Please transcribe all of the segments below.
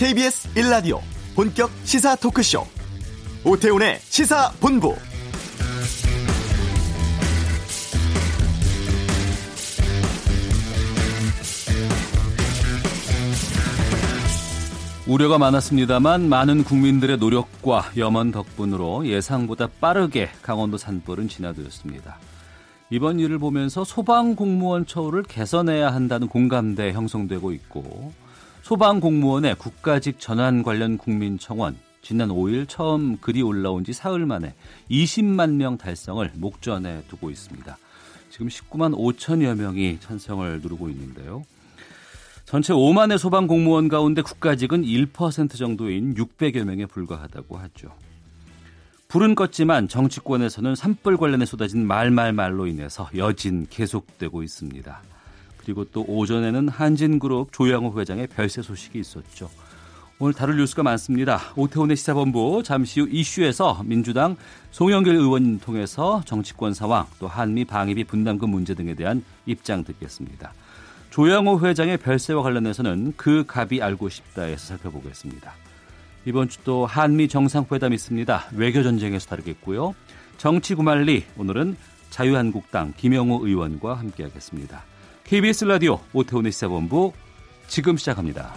KBS 1라디오 본격 시사 토크쇼 오태훈의 시사본부 우려가 많았습니다만 많은 국민들의 노력과 염원 덕분으로 예상보다 빠르게 강원도 산불은 진화되었습니다. 이번 일을 보면서 소방 공무원 처우를 개선해야 한다는 공감대 형성되고 있고 소방 공무원의 국가직 전환 관련 국민 청원 지난 5일 처음 글이 올라온 지 사흘 만에 20만 명 달성을 목전에 두고 있습니다. 지금 19만 5천여 명이 찬성을 누르고 있는데요. 전체 5만의 소방 공무원 가운데 국가직은 1% 정도인 600여 명에 불과하다고 하죠. 불은 껐지만 정치권에서는 산불 관련해 쏟아진 말말말로 인해서 여진 계속되고 있습니다. 그리고 또 오전에는 한진그룹 조양호 회장의 별세 소식이 있었죠. 오늘 다룰 뉴스가 많습니다. 오태훈의 시사본부 잠시 후 이슈에서 민주당 송영길 의원 통해서 정치권 상황 또 한미 방위비 분담금 문제 등에 대한 입장 듣겠습니다. 조양호 회장의 별세와 관련해서는 그 값이 알고 싶다에서 살펴보겠습니다. 이번 주 또 한미 정상회담 있습니다. 외교 전쟁에서 다루겠고요. 정치 구말리 오늘은 자유한국당 김영호 의원과 함께하겠습니다. KBS 라디오 오태훈의 시사본부 지금 시작합니다.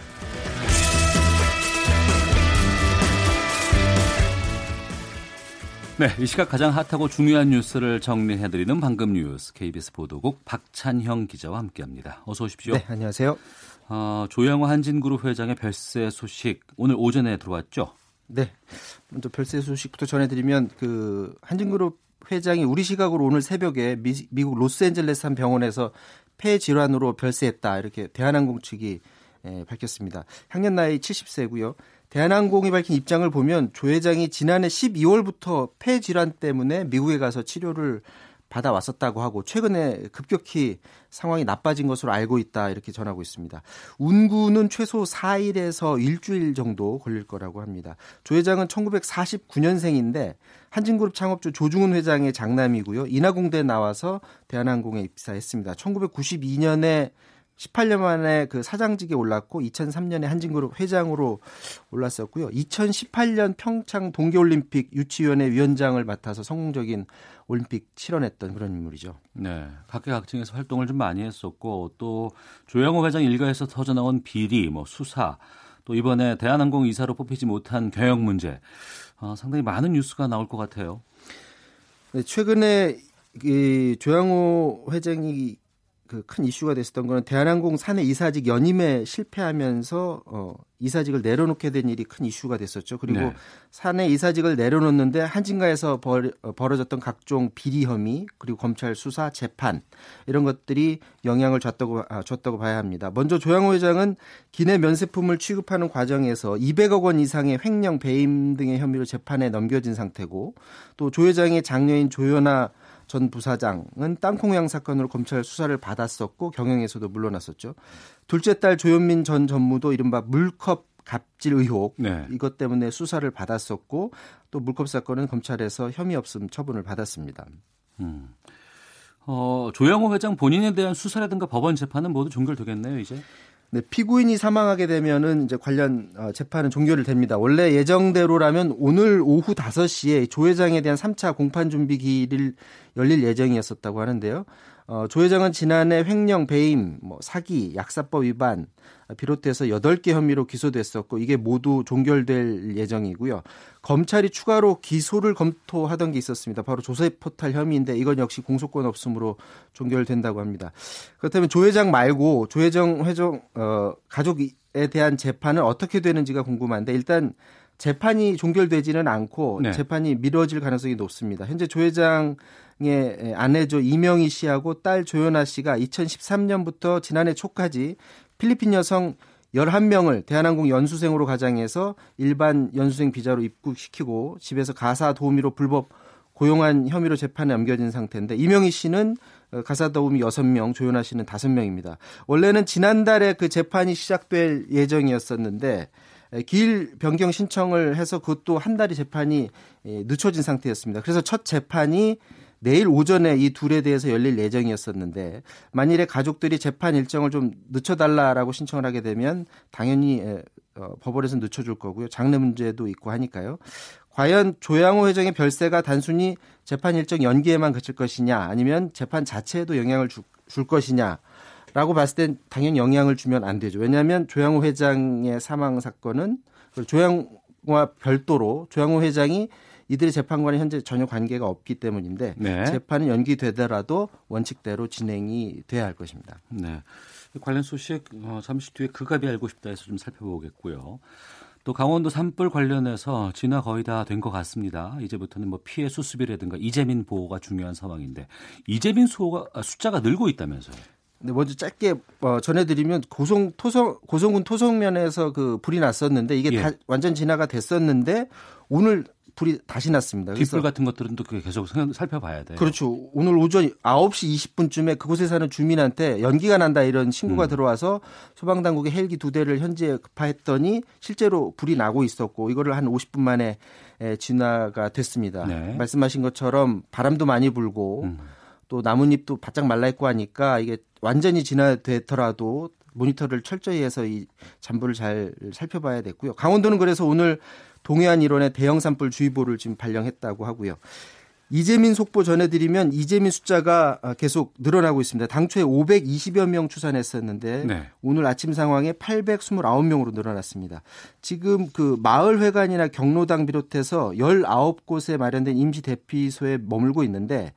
네, 이 시각 가장 핫하고 중요한 뉴스를 정리해드리는 방금 뉴스 KBS 보도국 박찬형 기자와 함께합니다. 어서 오십시오. 네, 안녕하세요. 어, 조영호 한진그룹 회장의 별세 소식 오늘 오전에 들어왔죠? 네, 먼저 별세 소식부터 전해드리면 그 한진그룹 회장이 우리 시각으로 오늘 새벽에 미, 미국 로스앤젤레스 한 병원에서 폐 질환으로 별세했다 이렇게 대한항공 측이 예, 밝혔습니다. 향년 나이 70세고요. 대한항공이 밝힌 입장을 보면 조 회장이 지난해 12월부터 폐 질환 때문에 미국에 가서 치료를 받아왔었다고 하고 최근에 급격히 상황이 나빠진 것으로 알고 있다 이렇게 전하고 있습니다. 운구는 최소 4일에서 일주일 정도 걸릴 거라고 합니다. 조 회장은 1949년생인데 한진그룹 창업주 조중훈 회장의 장남이고요. 인하공대에 나와서 대한항공에 입사했습니다. 1992년에 18년 만에 그 사장직에 올랐고 2003년에 한진그룹 회장으로 올랐었고요. 2018년 평창 동계올림픽 유치위원회 위원장을 맡아서 성공적인 올림픽 실현했던 그런 인물이죠. 네, 각계각층에서 활동을 좀 많이 했었고 또 조영호 회장 일가에서 터져나온 비리, 뭐 수사, 또 이번에 대한항공 이사로 뽑히지 못한 경영 문제, 어, 상당히 많은 뉴스가 나올 것 같아요. 네, 최근에 이 조양호 회장이 그 큰 이슈가 됐었던 거는 대한항공 사내 이사직 연임에 실패하면서 어 이사직을 내려놓게 된 일이 큰 이슈가 됐었죠. 그리고 네. 사내 이사직을 내려놓는데 한진가에서 벌, 어, 벌어졌던 각종 비리 혐의 그리고 검찰 수사 재판 이런 것들이 영향을 줬다고 아, 줬다고 봐야 합니다. 먼저 조양호 회장은 기내 면세품을 취급하는 과정에서 200억 원 이상의 횡령 배임 등의 혐의로 재판에 넘겨진 상태고 또 조 회장의 장녀인 조연아 전 부사장은 땅콩양 사건으로 검찰 수사를 받았었고 경영에서도 물러났었죠. 둘째 딸 조현민 전 전무도 이른바 물컵 갑질 의혹 네. 이것 때문에 수사를 받았었고 또 물컵 사건은 검찰에서 혐의 없음 처분을 받았습니다. 음. 어, 조영호 회장 본인에 대한 수사라든가 법원 재판은 모두 종결되겠네요, 이제. 네, 피고인이 사망하게 되면은 이제 관련 어, 재판은 종결이 됩니다. 원래 예정대로라면 오늘 오후 5시에 조 회장에 대한 3차 공판 준비 기일을 열릴 예정이었었다고 하는데요. 어, 조 회장은 지난해 횡령, 배임, 뭐 사기, 약사법 위반 비롯해서 8개 혐의로 기소됐었고 이게 모두 종결될 예정이고요. 검찰이 추가로 기소를 검토하던 게 있었습니다. 바로 조세 포탈 혐의인데 이건 역시 공소권 없음으로 종결된다고 합니다. 그렇다면 조 회장 말고 조 회장 회장 어, 가족에 대한 재판은 어떻게 되는지가 궁금한데 일단 재판이 종결되지는 않고 네. 재판이 미뤄질 가능성이 높습니다. 현재 조 회장 의 아내죠 이명희 씨하고 딸 조연아 씨가 2013년부터 지난해 초까지 필리핀 여성 11명을 대한항공 연수생으로 가장해서 일반 연수생 비자로 입국시키고 집에서 가사 도우미로 불법 고용한 혐의로 재판에 넘겨진 상태인데 이명희 씨는 어, 가사 도우미 6명, 조연아 씨는 5명입니다. 원래는 지난달에 그 재판이 시작될 예정이었었는데 길 변경 신청을 해서 그것도 한 달이 재판이 늦춰진 상태였습니다. 그래서 첫 재판이 내일 오전에 이 둘에 대해서 열릴 예정이었었는데 만일에 가족들이 재판 일정을 좀 늦춰달라라고 신청을 하게 되면 당연히 어, 법원에서 늦춰줄 거고요. 장례 문제도 있고 하니까요. 과연 조양호 회장의 별세가 단순히 재판 일정 연기에만 그칠 것이냐 아니면 재판 자체에도 영향을 주, 줄 것이냐 라고 봤을 땐 당연히 영향을 주면 안 되죠. 왜냐하면 조양호 회장의 사망 사건은 조양호와 별도로 조양호 회장이 이들의 재판과는 현재 전혀 관계가 없기 때문인데 네. 재판은 연기되더라도 원칙대로 진행이 돼야 할 것입니다. 네. 관련 소식 어, 잠시 뒤에 그갑이 알고 싶다 해서 좀 살펴보겠고요. 또 강원도 산불 관련해서 진화 거의 다 된 것 같습니다. 이제부터는 뭐 피해 수습이라든가 이재민 보호가 중요한 상황인데 이재민 수호가 아, 숫자가 늘고 있다면서요. 네, 먼저 짧게 어, 전해드리면 고성 토성 고성군 토성면에서 그 불이 났었는데 이게 예. 다 완전 진화가 됐었는데 오늘 불이 다시 났습니다. 뒷불 같은 것들은 또 계속 살펴봐야 돼요. 그렇죠. 오늘 오전 9시 20분쯤에 그곳에 사는 주민한테 연기가 난다 이런 신고가 음. 들어와서 소방당국이 헬기 두 대를 현지에 급파했더니 실제로 불이 나고 있었고 이거를 한 50분 만에 진화가 됐습니다. 네. 말씀하신 것처럼 바람도 많이 불고 음. 또 나뭇잎도 바짝 말라 있고 하니까 이게 완전히 진화되더라도 모니터를 철저히 해서 이 잔불을 잘 살펴봐야 됐고요. 강원도는 그래서 오늘 동해안 일원에 대형 산불 주의보를 지금 발령했다고 하고요. 이재민 속보 전해드리면 이재민 숫자가 계속 늘어나고 있습니다. 당초에 520여 명 추산했었는데 네. 오늘 아침 상황에 829명으로 늘어났습니다. 지금 그 마을회관이나 경로당 비롯해서 19곳에 마련된 임시 대피소에 머물고 있는데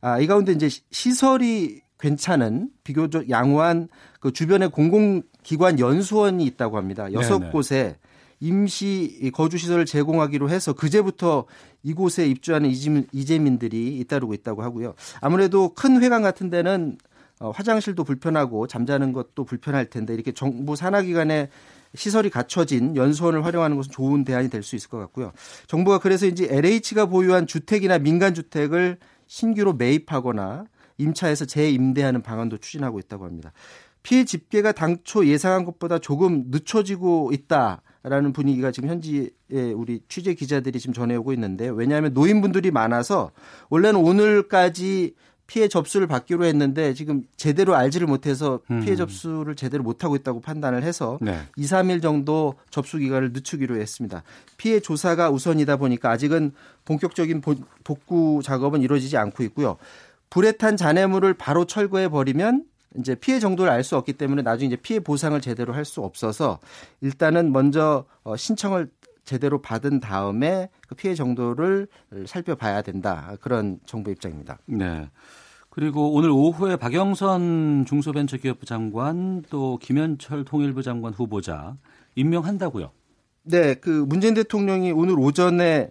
아, 이 가운데 이제 시설이 괜찮은 비교적 양호한 그 주변에 공공기관 연수원이 있다고 합니다. 여섯 곳에 임시 거주 시설을 제공하기로 해서 그제부터 이곳에 입주하는 이재민, 들이 잇따르고 있다고 하고요. 아무래도 큰 회관 같은 데는 어, 화장실도 불편하고 잠자는 것도 불편할 텐데 이렇게 정부 산하기관에 시설이 갖춰진 연수원을 활용하는 것은 좋은 대안이 될 수 있을 것 같고요. 정부가 그래서 이제 LH가 보유한 주택이나 민간 주택을 신규로 매입하거나 임차해서 재임대하는 방안도 추진하고 있다고 합니다. 피해 집계가 당초 예상한 것보다 조금 늦춰지고 있다 라는 분위기가 지금 현지에 우리 취재 기자들이 지금 전해오고 있는데 왜냐하면 노인분들이 많아서 원래는 오늘까지 피해 접수를 받기로 했는데 지금 제대로 알지를 못해서 피해 음. 접수를 제대로 못하고 있다고 판단을 해서 네. 2, 3일 정도 접수 기간을 늦추기로 했습니다. 피해 조사가 우선이다 보니까 아직은 본격적인 복구 작업은 이루어지지 않고 있고요. 불에 탄 잔해물을 바로 철거해 버리면 이제 피해 정도를 알 수 없기 때문에 나중에 이제 피해 보상을 제대로 할 수 없어서 일단은 먼저 어, 신청을 제대로 받은 다음에 그 피해 정도를 살펴봐야 된다. 그런 정부 입장입니다. 네. 그리고 오늘 오후에 박영선 중소벤처기업부 장관 또 김현철 통일부 장관 후보자 임명한다고요? 네, 그 문재인 대통령이 오늘 오전에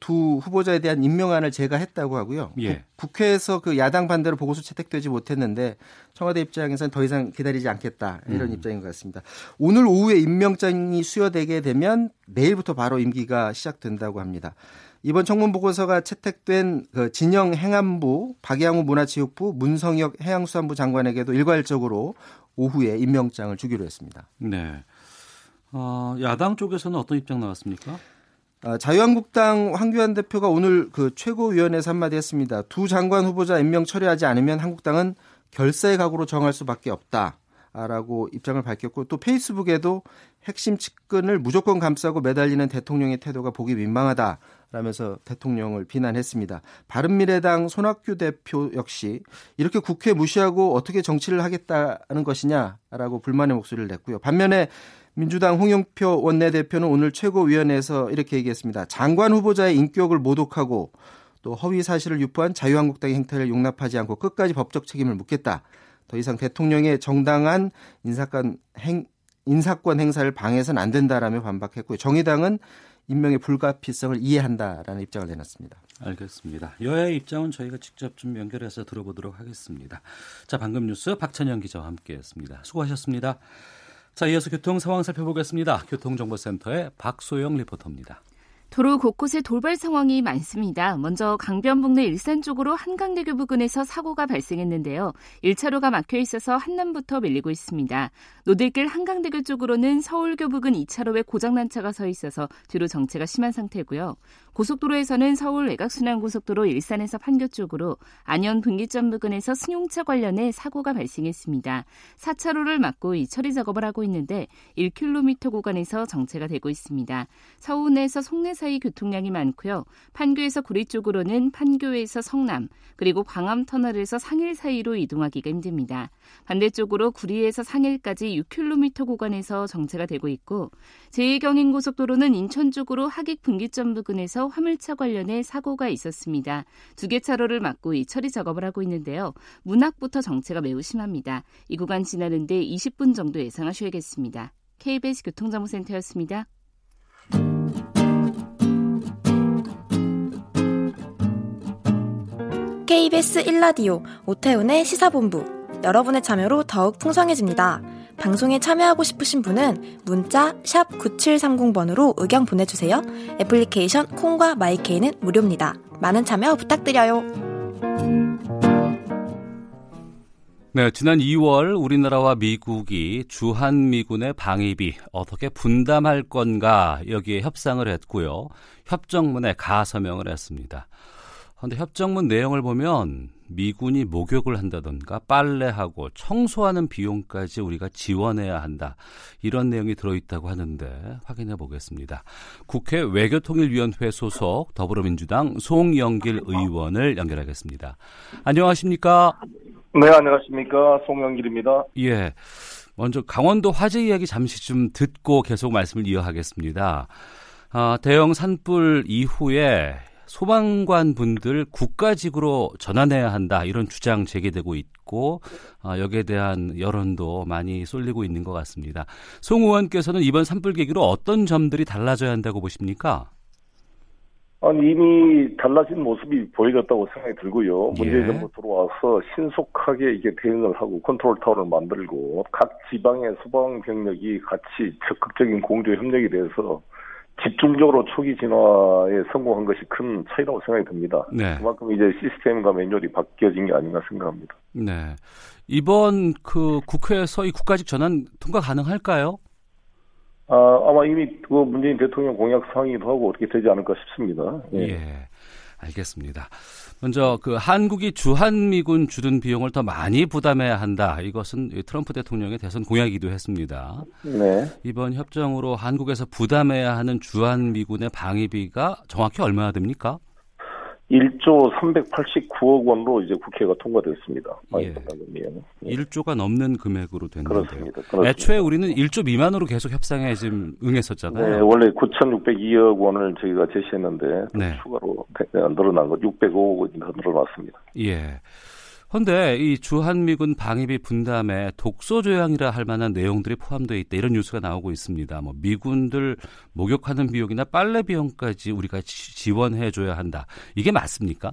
두 후보자에 대한 임명안을 제가 했다고 하고요. 예. 국회에서 그 야당 반대로 보고서 채택되지 못했는데 청와대 입장에서는 더 이상 기다리지 않겠다 이런 음. 입장인 것 같습니다. 오늘 오후에 임명장이 수여되게 되면 내일부터 바로 임기가 시작된다고 합니다. 이번 청문 보고서가 채택된 그 진영 행안부, 박양우 문화체육부, 문성혁 해양수산부 장관에게도 일괄적으로 오후에 임명장을 주기로 했습니다. 네. 어, 야당 쪽에서는 어떤 입장 나왔습니까? 아, 자유한국당 황교안 대표가 오늘 그 최고위원회에서 한마디 했습니다. 두 장관 후보자 임명 처리하지 않으면 한국당은 결사의 각오로 정할 수밖에 없다. 라고 입장을 밝혔고 또 페이스북에도 핵심 측근을 무조건 감싸고 매달리는 대통령의 태도가 보기 민망하다 라면서 대통령을 비난했습니다. 바른미래당 손학규 대표 역시 이렇게 국회 무시하고 어떻게 정치를 하겠다는 것이냐라고 불만의 목소리를 냈고요. 반면에 민주당 홍영표 원내대표는 오늘 최고위원회에서 이렇게 얘기했습니다. 장관 후보자의 인격을 모독하고 또 허위 사실을 유포한 자유한국당의 행태를 용납하지 않고 끝까지 법적 책임을 묻겠다. 더 이상 대통령의 정당한 인사권 행 인사권 행사를 방해해서는 안 된다라며 반박했고요. 정의당은 임명의 불가피성을 이해한다라는 입장을 내놨습니다. 알겠습니다. 여야의 입장은 저희가 직접 좀 연결해서 들어보도록 하겠습니다. 자, 방금 뉴스 박찬영 기자와 함께했습니다. 수고하셨습니다. 자, 이어서 교통 상황 살펴보겠습니다. 교통정보센터의 박소영 리포터입니다. 도로 곳곳에 돌발 상황이 많습니다. 먼저 강변북로 일산 쪽으로 한강대교 부근에서 사고가 발생했는데요. 1차로가 막혀 있어서 한남부터 밀리고 있습니다. 노들길 한강대교 쪽으로는 서울교 부근 2차로에 고장난 차가 서 있어서 뒤로 정체가 심한 상태고요. 고속도로에서는 서울 외곽순환고속도로 일산에서 판교 쪽으로 안현 분기점 부근에서 승용차 관련해 사고가 발생했습니다. 4차로를 막고 이 처리 작업을 하고 있는데 1km 구간에서 정체가 되고 있습니다. 서운에서 송내 사이 교통량이 많고요. 판교에서 구리 쪽으로는 판교에서 성남 그리고 광암 터널에서 상일 사이로 이동하기가 힘듭니다. 반대쪽으로 구리에서 상일까지 6km 구간에서 정체가 되고 있고 제2경인 고속도로는 인천 쪽으로 하객 분기점 부근에서 화물차 관련해 사고가 있었습니다. 두 개 차로를 막고 이 처리 작업을 하고 있는데요. 문학부터 정체가 매우 심합니다. 이 구간 지나는데 20분 정도 예상하셔야겠습니다. KBS 교통정보센터였습니다. KBS 1라디오 오태훈의 시사본부 여러분의 참여로 더욱 풍성해집니다. 방송에 참여하고 싶으신 분은 문자 9730번으로 의견 보내주세요. 애플리케이션 콩과 마이케이는 무료입니다. 많은 참여 부탁드려요. 네, 지난 2월 우리나라와 미국이 주한미군의 방위비 어떻게 분담할 건가 여기에 협상을 했고요. 협정문에 가서명을 했습니다. 그런데 협정문 내용을 보면 미군이 목욕을 한다던가 빨래하고 청소하는 비용까지 우리가 지원해야 한다. 이런 내용이 들어있다고 하는데 확인해 보겠습니다. 국회 외교통일위원회 소속 더불어민주당 송영길 의원을 연결하겠습니다. 안녕하십니까? 네, 안녕하십니까. 송영길입니다. 예. 먼저 강원도 화재 이야기 잠시 좀 듣고 계속 말씀을 이어가겠습니다. 아, 대형 산불 이후에 소방관 분들 국가직으로 전환해야 한다 이런 주장 제기되고 있고 어, 여기에 대한 여론도 많이 쏠리고 있는 것 같습니다. 송 의원께서는 이번 산불 계기로 어떤 점들이 달라져야 한다고 보십니까? 아니, 이미 달라진 모습이 보여졌다고 생각이 들고요. 예. 문재인 정부 들어와서 신속하게 이게 대응을 하고 컨트롤 타워를 만들고 각 지방의 소방 병력이 같이 적극적인 공조 협력이 돼서 집중적으로 초기 진화에 성공한 것이 큰 차이라고 생각이 듭니다. 네. 그만큼 이제 시스템과 매뉴얼이 바뀌어진 게 아닌가 생각합니다. 네. 이번 그 국회에서 이 국가직 전환 통과 가능할까요? 아, 아마 이미 그 문재인 대통령 공약 사항이기도 하고 어떻게 되지 않을까 싶습니다. 예. 알겠습니다. 먼저 그 한국이 주한미군 주둔 비용을 더 많이 부담해야 한다. 이것은 트럼프 대통령의 대선 공약이기도 했습니다. 네. 이번 협정으로 한국에서 부담해야 하는 주한미군의 방위비가 정확히 얼마나 됩니까? 1조 389억 원으로 이제 국회가 통과됐습니다. 예. 통과금이에요. 1조가 넘는 금액으로 됐는데요. 그렇습니다. 그렇습니다. 애초에 우리는 1조 미만으로 계속 협상에 지금 응했었잖아요. 네, 원래 9,602억 원을 저희가 제시했는데 네. 추가로 늘어난 거 605억 원이 더 늘어났습니다. 예. 그런데 이 주한미군 방위비 분담에 독소 조항이라 할 만한 내용들이 포함되어 있다 이런 뉴스가 나오고 있습니다. 뭐 미군들 목욕하는 비용이나 빨래 비용까지 우리가 지- 지원해 줘야 한다. 이게 맞습니까?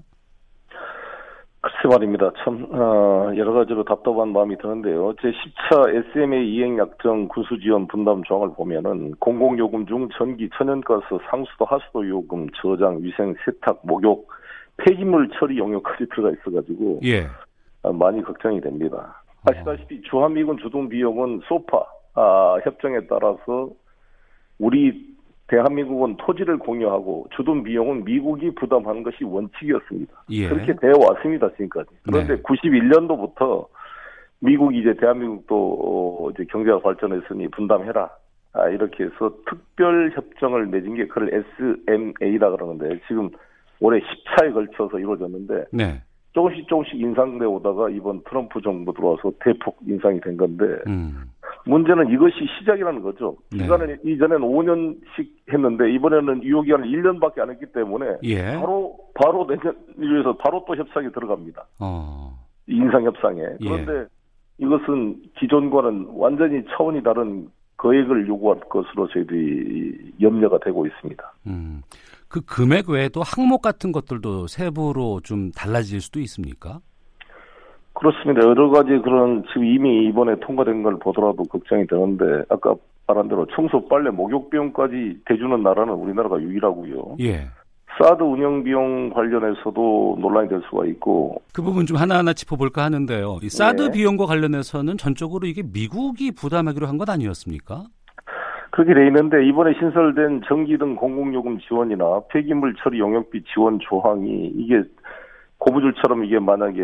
글쎄 말입니다. 참 어, 여러 가지로 답답한 마음이 드는데요. 제 10차 SMA 이행 약정 군수 지원 분담 조항을 보면은 공공 요금 중 전기, 천연가스, 상수도, 하수도 요금, 저장, 위생, 세탁, 목욕, 폐기물 처리 용역까지 들어가 있어가지고 예. 아, 많이 걱정이 됩니다. 아시다시피 주한미군 주둔 비용은 소파 아, 협정에 따라서 우리 대한민국은 토지를 공유하고 주둔 비용은 미국이 부담하는 것이 원칙이었습니다. 예. 그렇게 되어 왔습니다 지금까지. 그런데 네. 91년도부터 미국이 이제 대한민국도 어, 이제 경제가 발전했으니 분담해라. 아, 이렇게 해서 특별 협정을 맺은 게 그걸 SMA라 그러는데 지금 올해 10차에 걸쳐서 이루어졌는데 네. 조금씩 조금씩 인상돼 오다가 이번 트럼프 정부 들어와서 대폭 인상이 된 건데 음. 문제는 이것이 시작이라는 거죠. 네. 기간은 이전에는 5년씩 했는데 이번에는 유효 기간을 1년밖에 안 했기 때문에 예. 바로 바로 내년 위해서 바로 또 협상이 들어갑니다. 어. 인상 협상에. 그런데 이것은 기존과는 완전히 차원이 다른 거액을 요구할 것으로 저희들이 염려가 되고 있습니다. 음. 그 금액 외에도 항목 같은 것들도 세부로 좀 달라질 수도 있습니까? 그렇습니다. 여러 가지 그런 지금 이미 이번에 통과된 걸 보더라도 걱정이 되는데 아까 말한 대로 청소, 빨래, 목욕 비용까지 대주는 나라는 우리나라가 유일하고요. 예. 사드 운영 비용 관련해서도 논란이 될 수가 있고 그 부분 좀 하나하나 짚어볼까 하는데요. 이 사드 네. 비용과 관련해서는 전적으로 이게 미국이 부담하기로 한 것 아니었습니까? 그렇게 돼 있는데 이번에 신설된 전기 등 공공요금 지원이나 폐기물 처리 용역비 지원 조항이 이게 고무줄처럼 이게 만약에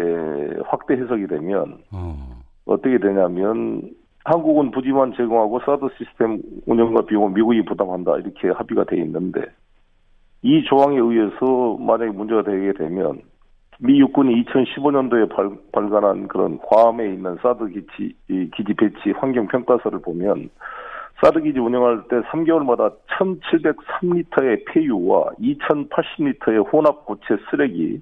확대 해석이 되면 어. 어떻게 되냐면 한국은 부지만 제공하고 사드 시스템 운영과 비용은 미국이 부담한다 이렇게 합의가 돼 있는데 이 조항에 의해서 만약에 문제가 되게 되면 미 육군이 2015년도에 발, 발간한 그런 괌에 있는 사드 기지 이 기지 배치 환경 평가서를 보면 사드 기지 운영할 때 3개월마다 1,703리터의 폐유와 2,080리터의 혼합 고체 쓰레기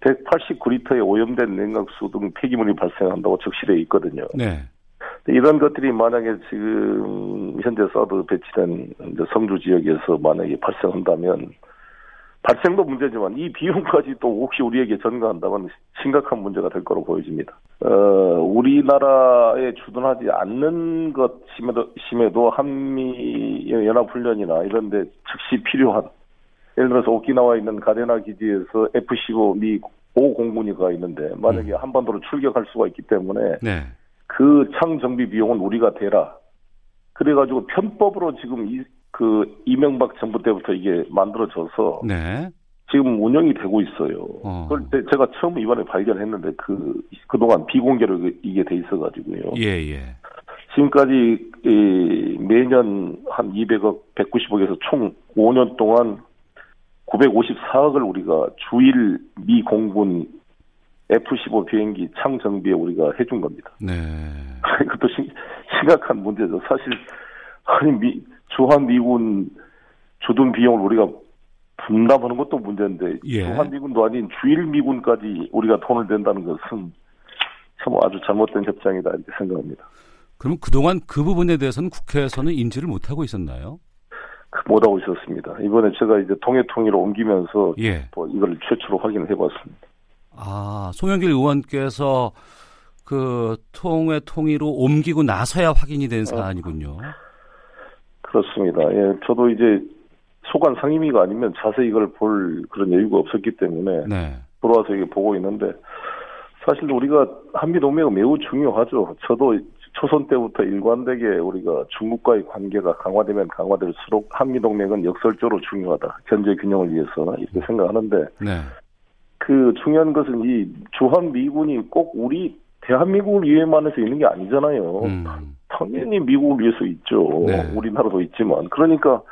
189리터의 오염된 냉각수 등 폐기물이 발생한다고 적시되어 있거든요. 네. 이런 것들이 만약에 지금 현재 사드 배치된 성주 지역에서 만약에 발생한다면 발생도 문제지만 이 비용까지 또 혹시 우리에게 전가한다면 심각한 문제가 될 거로 보여집니다. 어, 우리나라에 주둔하지 않는 것 심에도, 심에도 한미 연합훈련이나 이런 데 즉시 필요한 예를 들어서 오키나와에 있는 가데나 기지에서 F-15 미 5공군이가 있는데 만약에 한반도로 출격할 수가 있기 때문에 네. 그 창 정비 비용은 우리가 대라. 그래가지고 편법으로 지금 이, 그 이명박 정부 때부터 이게 만들어져서 네. 지금 운영이 되고 있어요. 어. 그걸 때 제가 처음 이번에 발견했는데 그 그동안 비공개로 이게 돼 있어 가지고요. 예, 예. 지금까지 이 매년 한 200억, 190억에서 총 5년 동안 954억을 우리가 주일 미 공군 F-15 비행기 창 정비에 우리가 해준 겁니다. 네. 이것도 심, 심각한 문제죠. 사실 아니 미, 주한 미군 주둔 비용을 우리가 분담하는 것도 문제인데 예. 주한 미군도 아닌 주일 미군까지 우리가 돈을 댄다는 것은 참 아주 잘못된 협상이다 이렇게 생각합니다. 그럼 그동안 그 부분에 대해서는 국회에서는 인지를 못하고 있었나요? 그 못하고 있었습니다. 이번에 제가 이제 통일통일로 옮기면서 예. 또 이걸 최초로 확인을 해봤습니다. 아, 송영길 의원께서 그 통회 통일로 옮기고 나서야 확인이 된 사안이군요. 그렇습니다. 예, 저도 이제 소관 상임위가 아니면 자세히 이걸 볼 그런 여유가 없었기 때문에 네. 들어와서 이게 보고 있는데 사실 우리가 한미 동맹은 매우 중요하죠. 저도 초선 때부터 일관되게 우리가 중국과의 관계가 강화되면 강화될수록 한미 동맹은 역설적으로 중요하다. 견제 균형을 위해서 이렇게 생각하는데 네. 그 중요한 것은 이 주한 미군이 꼭 우리 대한민국을 위해만 해서 있는 게 아니잖아요. 음. 당연히 미국을 위해서 있죠. 네. 우리나라도 있지만 그러니까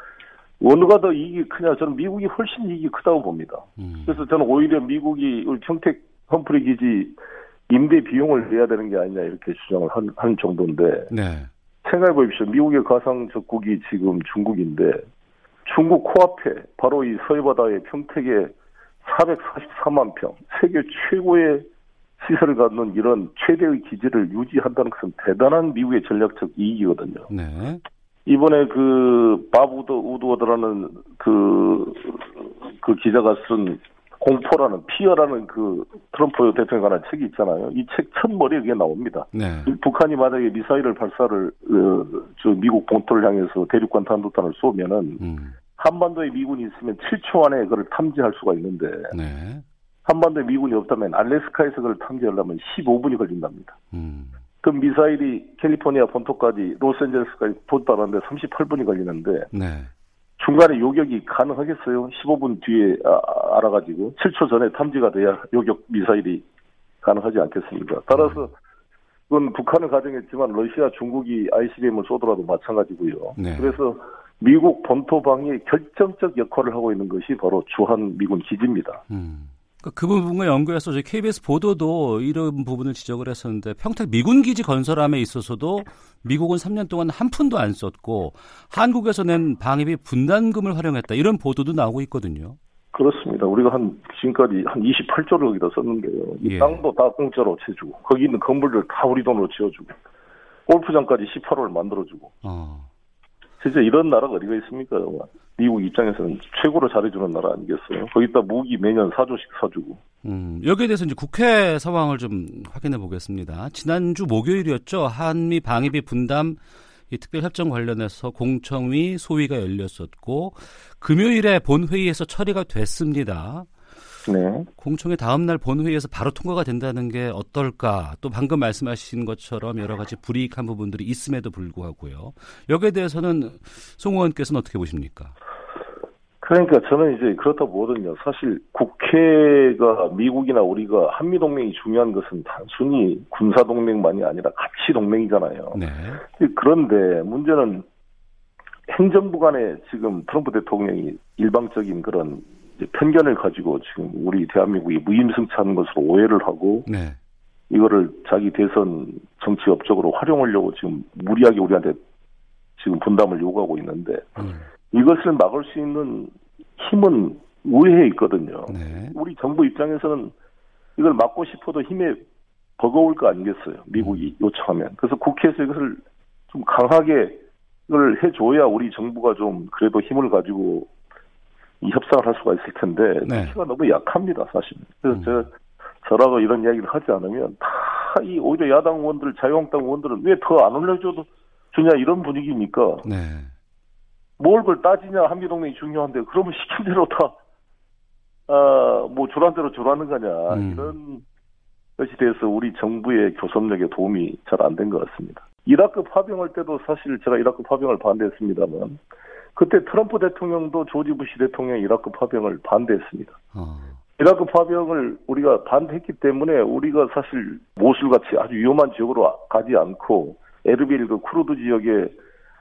어느가 더 이익이 크냐 저는 미국이 훨씬 이익이 크다고 봅니다. 음. 그래서 저는 오히려 미국이 평택 험프리 기지 임대 비용을 내야 되는 게 아니냐 이렇게 주장을 한, 한 정도인데 네. 생각해 보십시오. 미국의 가상 적국이 지금 중국인데 중국 코앞에 바로 이 서해바다의 평택에 444만 평 세계 최고의 시설을 갖는 이런 최대의 기지를 유지한다는 것은 대단한 미국의 전략적 이익이거든요. 네. 이번에 그 바부드 우드워드라는 그, 그 기자가 쓴 공포라는 피어라는 그 트럼프 대통령에 관한 책이 있잖아요. 이 책 첫머리에 그게 나옵니다. 네. 북한이 만약에 미사일을 발사를 어, 저 미국 본토를 향해서 대륙간 탄도탄을 쏘면은 음. 한반도에 미군이 있으면 7초 안에 그걸 탐지할 수가 있는데 네. 한반도에 미군이 없다면 알래스카에서 그걸 탐지하려면 15분이 걸린답니다. 음. 그 미사일이 캘리포니아 본토까지 로스앤젤레스까지 도달하는데 38분이 걸리는데 네. 중간에 요격이 가능하겠어요? 15분 뒤에 아, 알아가지고 7초 전에 탐지가 돼야 요격 미사일이 가능하지 않겠습니까? 따라서 그건 북한을 가정했지만 러시아, 중국이 ICBM을 쏘더라도 마찬가지고요. 네. 그래서 미국 본토 방위에 결정적 역할을 하고 있는 것이 바로 주한 미군 기지입니다. 음. 그그 부분과 연구해서 저희 KBS 보도도 이런 부분을 지적을 했었는데 평택 미군 기지 건설함에 있어서도 미국은 3년 동안 한 푼도 안 썼고 한국에서 낸 방위비 분담금을 활용했다 이런 보도도 나오고 있거든요. 그렇습니다. 우리가 한 지금까지 한 28조를 거기다 썼는데요. 이 예. 땅도 다 공짜로 채주고 거기 있는 건물들 다 우리 돈으로 지어주고 골프장까지 18호를 만들어주고 어. 진짜 이런 나라가 어디가 있습니까? 미국 입장에서는 최고로 잘해주는 나라 아니겠어요? 거기다 무기 매년 4조씩 사주고 음, 여기에 대해서 이제 국회 상황을 좀 확인해 보겠습니다. 지난주 목요일이었죠. 한미 방위비 분담 이 특별협정 관련해서 공청위 소위가 열렸었고 금요일에 본회의에서 처리가 됐습니다. 네. 공청회 다음 날 본회의에서 바로 통과가 된다는 게 어떨까? 또 방금 말씀하신 것처럼 여러 가지 불이익한 부분들이 있음에도 불구하고요. 여기에 대해서는 송 의원께서는 어떻게 보십니까? 그러니까 저는 이제 그렇다 보거든요. 사실 국회가 미국이나 우리가 한미 동맹이 중요한 것은 단순히 군사 동맹만이 아니라 가치 동맹이잖아요. 네. 그런데 문제는 행정부 간에 지금 트럼프 대통령이 일방적인 그런 편견을 가지고 지금 우리 대한민국이 무임승차하는 것으로 오해를 하고 네. 이거를 자기 대선 정치 업적으로 활용하려고 지금 무리하게 우리한테 지금 분담을 요구하고 있는데 음. 이것을 막을 수 있는 힘은 의회에 있거든요. 네. 우리 정부 입장에서는 이걸 막고 싶어도 힘에 버거울 거 아니겠어요. 미국이 음. 요청하면. 그래서 국회에서 이것을 좀 강하게 이걸 해줘야 우리 정부가 좀 그래도 힘을 가지고 이 협상을 할 수가 있을 텐데 네. 국회가 너무 약합니다, 사실. 그래서 음. 저 저라고 이런 이야기를 하지 않으면 다 이 오히려 야당 의원들, 자유한국당 의원들은 왜 더 안 올려줘도 주냐 이런 분위기입니까? 네. 뭘 그걸 따지냐 한미동맹이 중요한데 그러면 시킨 대로 다 아, 뭐 조란 대로 조라는 거냐 음. 이런 것이 돼서 우리 정부의 교섭력에 도움이 잘 안 된 것 같습니다. 이라크 파병할 때도 사실 제가 이라크 파병을 반대했습니다만 그때 트럼프 대통령도 조지 부시 대통령 이라크 파병을 반대했습니다. 어. 이라크 파병을 우리가 반대했기 때문에 우리가 사실 모술같이 아주 위험한 지역으로 가지 않고 에르빌 그 쿠르드 지역에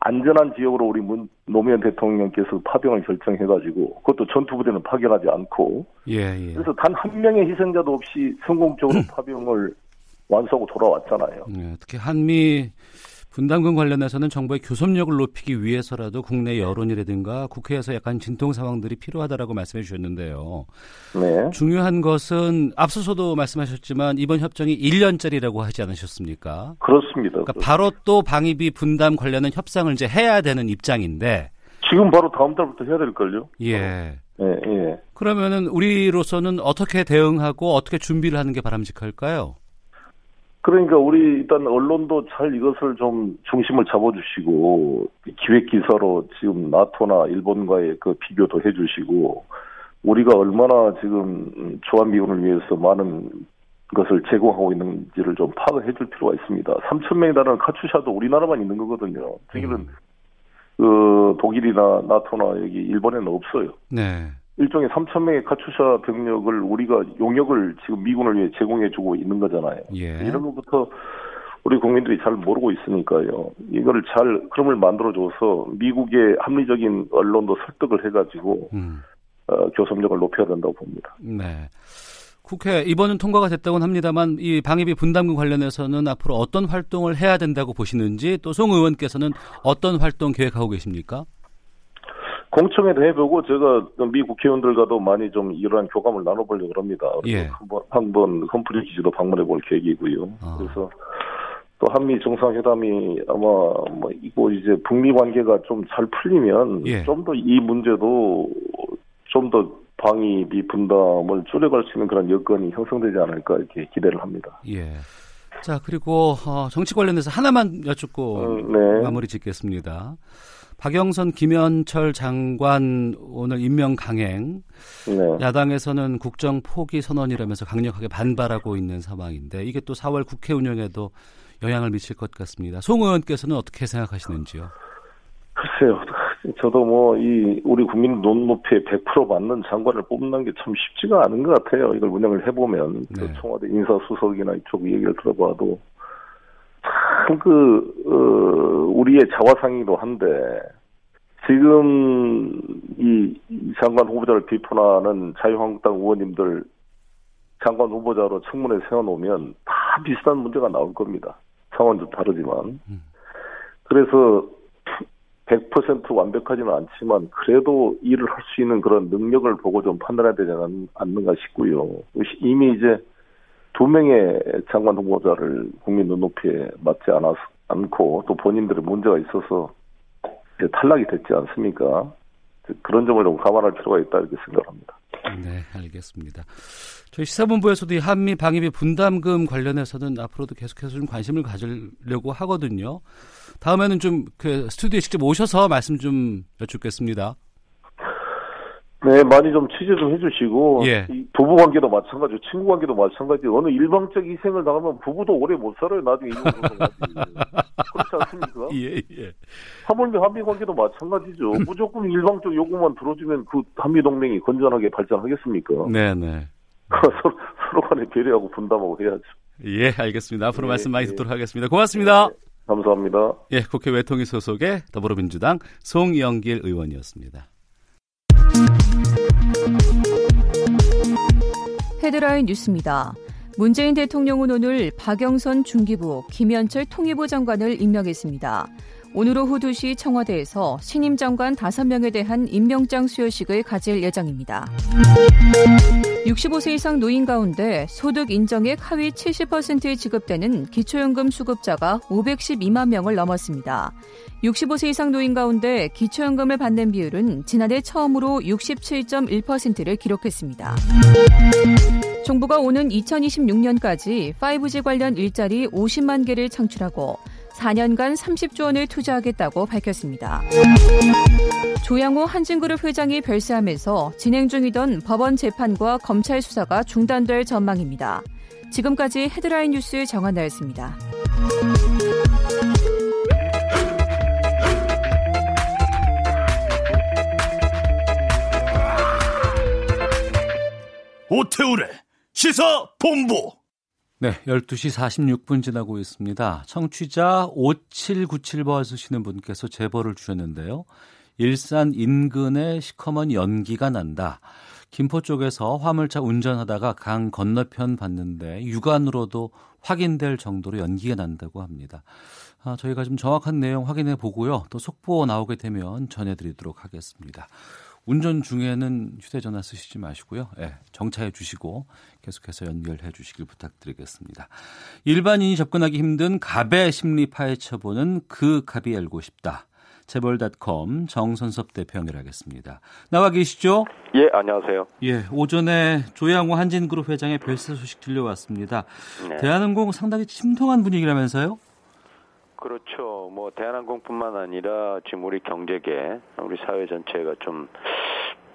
안전한 지역으로 우리 문, 노무현 대통령께서 파병을 결정해가지고 그것도 전투부대는 파견하지 않고 예, 예. 그래서 단 한 명의 희생자도 없이 성공적으로 파병을 완수하고 돌아왔잖아요. 예, 특히 한미 분담금 관련해서는 정부의 교섭력을 높이기 위해서라도 국내 여론이라든가 국회에서 약간 진통 상황들이 필요하다라고 말씀해 주셨는데요. 네. 중요한 것은 앞서서도 말씀하셨지만 이번 협정이 1년짜리라고 하지 않으셨습니까? 그렇습니다. 그러니까 바로 또 방위비 분담 관련한 협상을 이제 해야 되는 입장인데 지금 바로 다음 달부터 해야 될 걸요? 예. 예, 예. 그러면은 우리로서는 어떻게 대응하고 어떻게 준비를 하는 게 바람직할까요? 그러니까 우리 일단 언론도 잘 이것을 좀 중심을 잡아주시고 기획 기사로 지금 나토나 일본과의 그 비교도 해주시고 우리가 얼마나 지금 조한 미군을 위해서 많은 것을 제공하고 있는지를 좀 파악을 해줄 필요가 있습니다. 3천 명에 달하는 카츄샤도 우리나라만 있는 거거든요. 저기는 음. 그 독일이나 나토나 여기 일본에는 없어요. 네. 일종의 3천 명의 카투샤 병력을 우리가 용역을 지금 미군을 위해 제공해주고 있는 거잖아요. 예. 이런 것부터 우리 국민들이 잘 모르고 있으니까요. 이거를 잘 흐름을 만들어줘서 미국의 합리적인 언론도 설득을 해가지고 음. 어, 교섭력을 높여야 된다고 봅니다. 네. 국회 이번은 통과가 됐다고는 합니다만 이 방위비 분담금 관련해서는 앞으로 어떤 활동을 해야 된다고 보시는지 또 송 의원께서는 어떤 활동 계획하고 계십니까? 공청회도 해보고 제가 미 국회의원들과도 많이 좀 이러한 교감을 나눠보려고 합니다. 예. 한번 한번 험프리 기지도 방문해 볼 계획이고요. 아. 그래서 또 한미 정상회담이 아마 뭐 이거 이제 북미 관계가 좀 잘 풀리면 예. 좀더 이 문제도 좀 더 방위비 분담을 줄여갈 수 있는 그런 여건이 형성되지 않을까 이렇게 기대를 합니다. 예. 자 그리고 어, 정치 관련해서 하나만 여쭙고 음, 네. 마무리 짓겠습니다. 박영선, 김현철 장관 오늘 임명 강행. 네. 야당에서는 국정 포기 선언이라면서 강력하게 반발하고 있는 상황인데 이게 또 4월 국회 운영에도 영향을 미칠 것 같습니다. 송 의원께서는 어떻게 생각하시는지요? 글쎄요. 저도 뭐 이 우리 국민 논높이에 100% 맞는 장관을 뽑는 게 참 쉽지가 않은 것 같아요. 이걸 운영을 해보면 네. 그 청와대 인사수석이나 이쪽 얘기를 들어봐도 참그 어, 우리의 자화상이기도 한데 지금 이 장관 후보자를 비판하는 자유한국당 의원님들 장관 후보자로 청문회 세워놓으면 다 비슷한 문제가 나올 겁니다. 상황 좀 다르지만. 그래서 100% 완벽하지는 않지만 그래도 일을 할 수 있는 그런 능력을 보고 좀 판단해야 되지 않는가 싶고요. 이미 이제 두 명의 장관 후보자를 국민 눈높이에 맞지 않았, 않고 또 본인들의 문제가 있어서 탈락이 됐지 않습니까? 그런 점을 좀 감안할 필요가 있다 이렇게 생각합니다. 네, 알겠습니다. 저희 시사본부에서도 이 한미 방위비 분담금 관련해서는 앞으로도 계속해서 좀 관심을 가지려고 하거든요. 다음에는 좀 그 스튜디오에 직접 오셔서 말씀 좀 여쭙겠습니다. 네, 많이 좀 취재 좀 해주시고 예. 부부 관계도 마찬가지고 친구 관계도 마찬가지. 어느 일방적 희생을 당하면 부부도 오래 못 살아요. 나중에 그렇지 않습니까? 예, 예. 하물며 한미 관계도 마찬가지죠. 무조건 일방적 요구만 들어주면 그 한미 동맹이 건전하게 발전하겠습니까? 네, 네. 서로, 서로 간에 배려하고 분담하고 해야죠. 예, 알겠습니다. 앞으로 예, 말씀 많이 예. 듣도록 하겠습니다. 고맙습니다. 네, 감사합니다. 예, 국회 외통위 소속의 더불어민주당 송영길 의원이었습니다. 헤드라인 뉴스입니다. 문재인 대통령은 오늘 박영선 중기부, 김현철 통일부 장관을 임명했습니다. 오늘 오후 2시 청와대에서 신임 장관 5명에 대한 임명장 수여식을 가질 예정입니다. 65세 이상 노인 가운데 소득 인정액 하위 70%에 지급되는 기초연금 수급자가 512만 명을 넘었습니다. 65세 이상 노인 가운데 기초연금을 받는 비율은 지난해 처음으로 67.1%를 기록했습니다. 정부가 오는 2026년까지 5G 관련 일자리 50만 개를 창출하고 4년간 30조 원을 투자하겠다고 밝혔습니다. 조양호 한진그룹 회장이 별세하면서 진행 중이던 법원 재판과 검찰 수사가 중단될 전망입니다. 지금까지 헤드라인 뉴스 정한나였습니다. 오태우래 시사 본부. 네, 12시 46분 지나고 있습니다. 청취자 5797번 쓰시는 분께서 제보를 주셨는데요. 일산 인근에 시커먼 연기가 난다. 김포 쪽에서 화물차 운전하다가 강 건너편 봤는데 육안으로도 확인될 정도로 연기가 난다고 합니다. 아, 저희가 좀 정확한 내용 확인해 보고요. 또 속보 나오게 되면 전해드리도록 하겠습니다. 운전 중에는 휴대전화 쓰시지 마시고요. 예, 정차해 주시고 계속해서 연결해 주시길 부탁드리겠습니다. 일반인이 접근하기 힘든 갑의 심리 파헤쳐보는 그 갑이 알고 싶다. 재벌닷컴 정선섭 대표 연결하겠습니다. 나와 계시죠? 예, 안녕하세요. 예, 오전에 조양호 한진그룹 회장의 별세 소식 들려왔습니다. 네. 대한항공 상당히 침통한 분위기라면서요? 그렇죠. 뭐 대한항공뿐만 아니라 지금 우리 경제계, 우리 사회 전체가 좀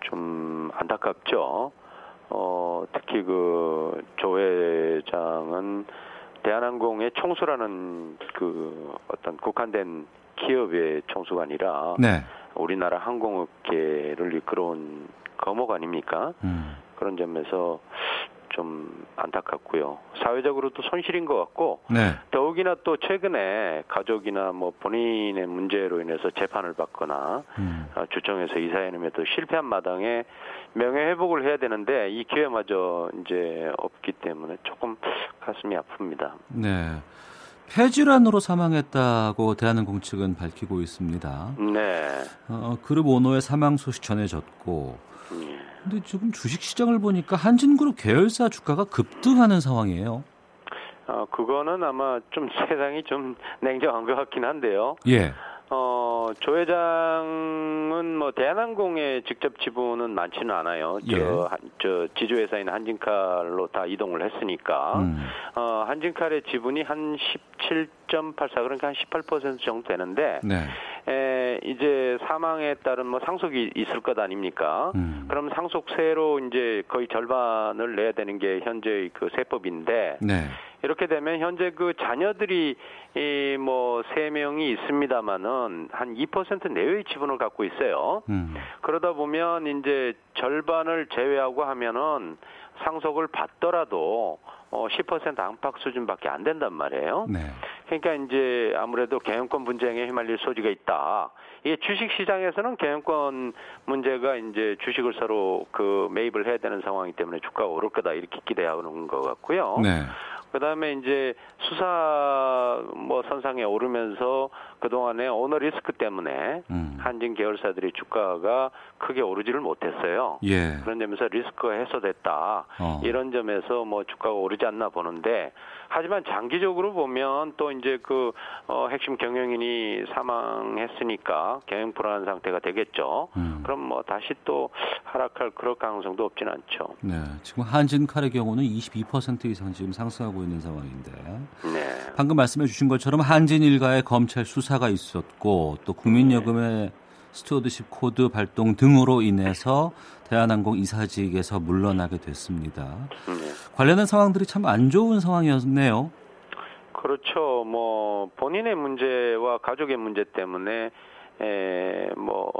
좀 안타깝죠. 어, 특히 그 조 회장은 대한항공의 총수라는 그 어떤 국한된 기업의 총수가 아니라 네. 우리나라 항공업계를 이끌어온 거목 아닙니까? 음. 그런 점에서 좀 안타깝고요. 사회적으로도 손실인 것 같고 네. 더욱이나 또 최근에 가족이나 뭐 본인의 문제로 인해서 재판을 받거나 음. 어, 주청에서 이사회님에도 실패한 마당에 명예 회복을 해야 되는데 이 기회마저 이제 없기 때문에 조금 가슴이 아픕니다. 네. 폐질환으로 사망했다고 대한항공 측은 밝히고 있습니다. 네. 어, 그룹 오너의 사망 소식 전해졌고, 예. 근데 지금 주식 시장을 보니까 한진그룹 계열사 주가가 급등하는 상황이에요. 어, 그거는 아마 좀 세상이 좀 냉정한 것 같긴 한데요. 예. 어, 조 회장은 뭐 대한항공의 직접 지분은 많지는 않아요. 저, 예. 한- 저 지주회사인 한진칼로 다 이동을 했으니까. 음. 어, 한진칼의 지분이 한 17.84 그러니까 한 18% 정도 되는데 네. 에, 이제 사망에 따른 뭐 상속이 있을 것 아닙니까? 음. 그럼 상속세로 이제 거의 절반을 내야 되는 게 현재의 그 세법인데 네. 이렇게 되면 현재 그 자녀들이 이뭐세 명이 있습니다만은 한 2% 내외의 지분을 갖고 있어요. 음. 그러다 보면 이제 절반을 제외하고 하면은 상속을 받더라도 어, 10% 안팎 수준밖에 안 된단 말이에요. 네. 그러니까 이제 아무래도 경영권 분쟁에 휘말릴 소지가 있다. 이게 주식 시장에서는 경영권 문제가 이제 주식을 서로 그 매입을 해야 되는 상황이기 때문에 주가가 오를 거다 이렇게 기대하는 것 같고요. 네. 그다음에 이제 수사 뭐 선상에 오르면서 그동안에 오너 리스크 때문에 음. 한진 계열사들의 주가가 크게 오르지를 못했어요. 예. 그런 점에서 리스크가 해소됐다. 어. 이런 점에서 뭐 주가가 오르지 않나 보는데 하지만 장기적으로 보면 또 이제 그 어, 핵심 경영인이 사망했으니까 경영 불안한 상태가 되겠죠. 음. 그럼 뭐 다시 또 하락할 그럴 가능성도 없지는 않죠. 네. 지금 한진칼의 경우는 22% 이상 지금 상승하고 있는 상황인데 네. 방금 말씀해 주신 것처럼 한진 일가의 검찰 수사가 있었고 또 국민여금의 stewardship code 발동 등으로 인해서 대한항공 이사직에서 물러나게 됐습니다. 네. 관련된 상황들이 참 안 좋은 상황이었네요. 그렇죠. 뭐 본인의 문제와 가족의 문제 때문에 에, 뭐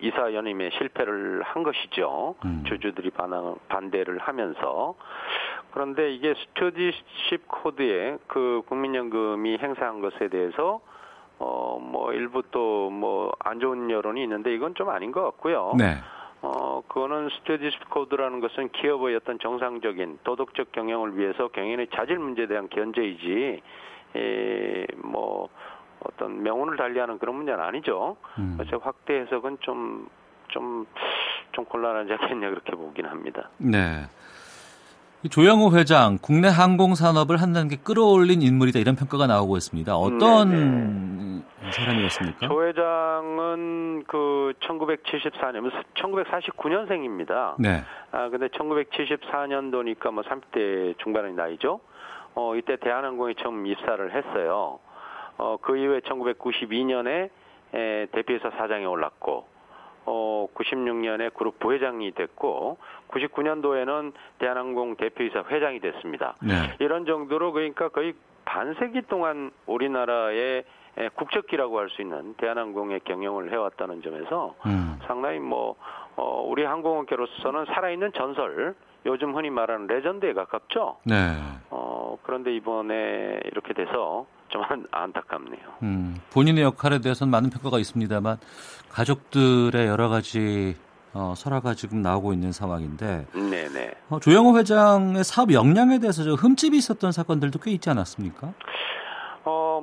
이사 연임에 실패를 한 것이죠. 음. 주주들이 반항, 반대를 하면서 그런데 이게 stewardship code에 그 국민연금이 행사한 것에 대해서 어 뭐 일부 또 뭐 안 좋은 여론이 있는데 이건 좀 아닌 것 같고요. 네. 어, 그거는 스튜디십 코드라는 것은 기업의 어떤 정상적인 도덕적 경영을 위해서 경영의 자질 문제에 대한 견제이지, 에, 뭐, 어떤 명운을 달리하는 그런 문제는 아니죠. 음. 그래서 확대 해석은 좀, 좀, 좀 곤란하지 않겠냐, 그렇게 보긴 합니다. 네. 이 조영호 회장, 국내 항공 산업을 한 단계 끌어올린 인물이다 이런 평가가 나오고 있습니다. 어떤 사람이었습니까? 조 회장은 그 1974년, 1949년생입니다. 네. 아, 근데 1974년도니까 뭐 30대 중반의 나이죠. 어, 이때 대한항공에 처음 입사를 했어요. 어, 그 이후에 1992년에 에, 대표이사 사장에 올랐고, 어, 96년에 그룹 부회장이 됐고, 99년도에는 대한항공 대표이사 회장이 됐습니다. 네. 이런 정도로 그러니까 거의 반세기 동안 우리나라의 에, 국적기라고 할 수 있는 대한항공의 경영을 해왔다는 점에서 음. 상당히 뭐 어, 우리 항공업계로서는 살아있는 전설, 요즘 흔히 말하는 레전드에 가깝죠. 네. 어, 그런데 이번에 이렇게 돼서 좀 안, 안타깝네요. 음, 본인의 역할에 대해서는 많은 평가가 있습니다만 가족들의 여러 가지 어, 설화가 지금 나오고 있는 상황인데 네네. 어, 조영호 회장의 사업 역량에 대해서 저 흠집이 있었던 사건들도 꽤 있지 않았습니까?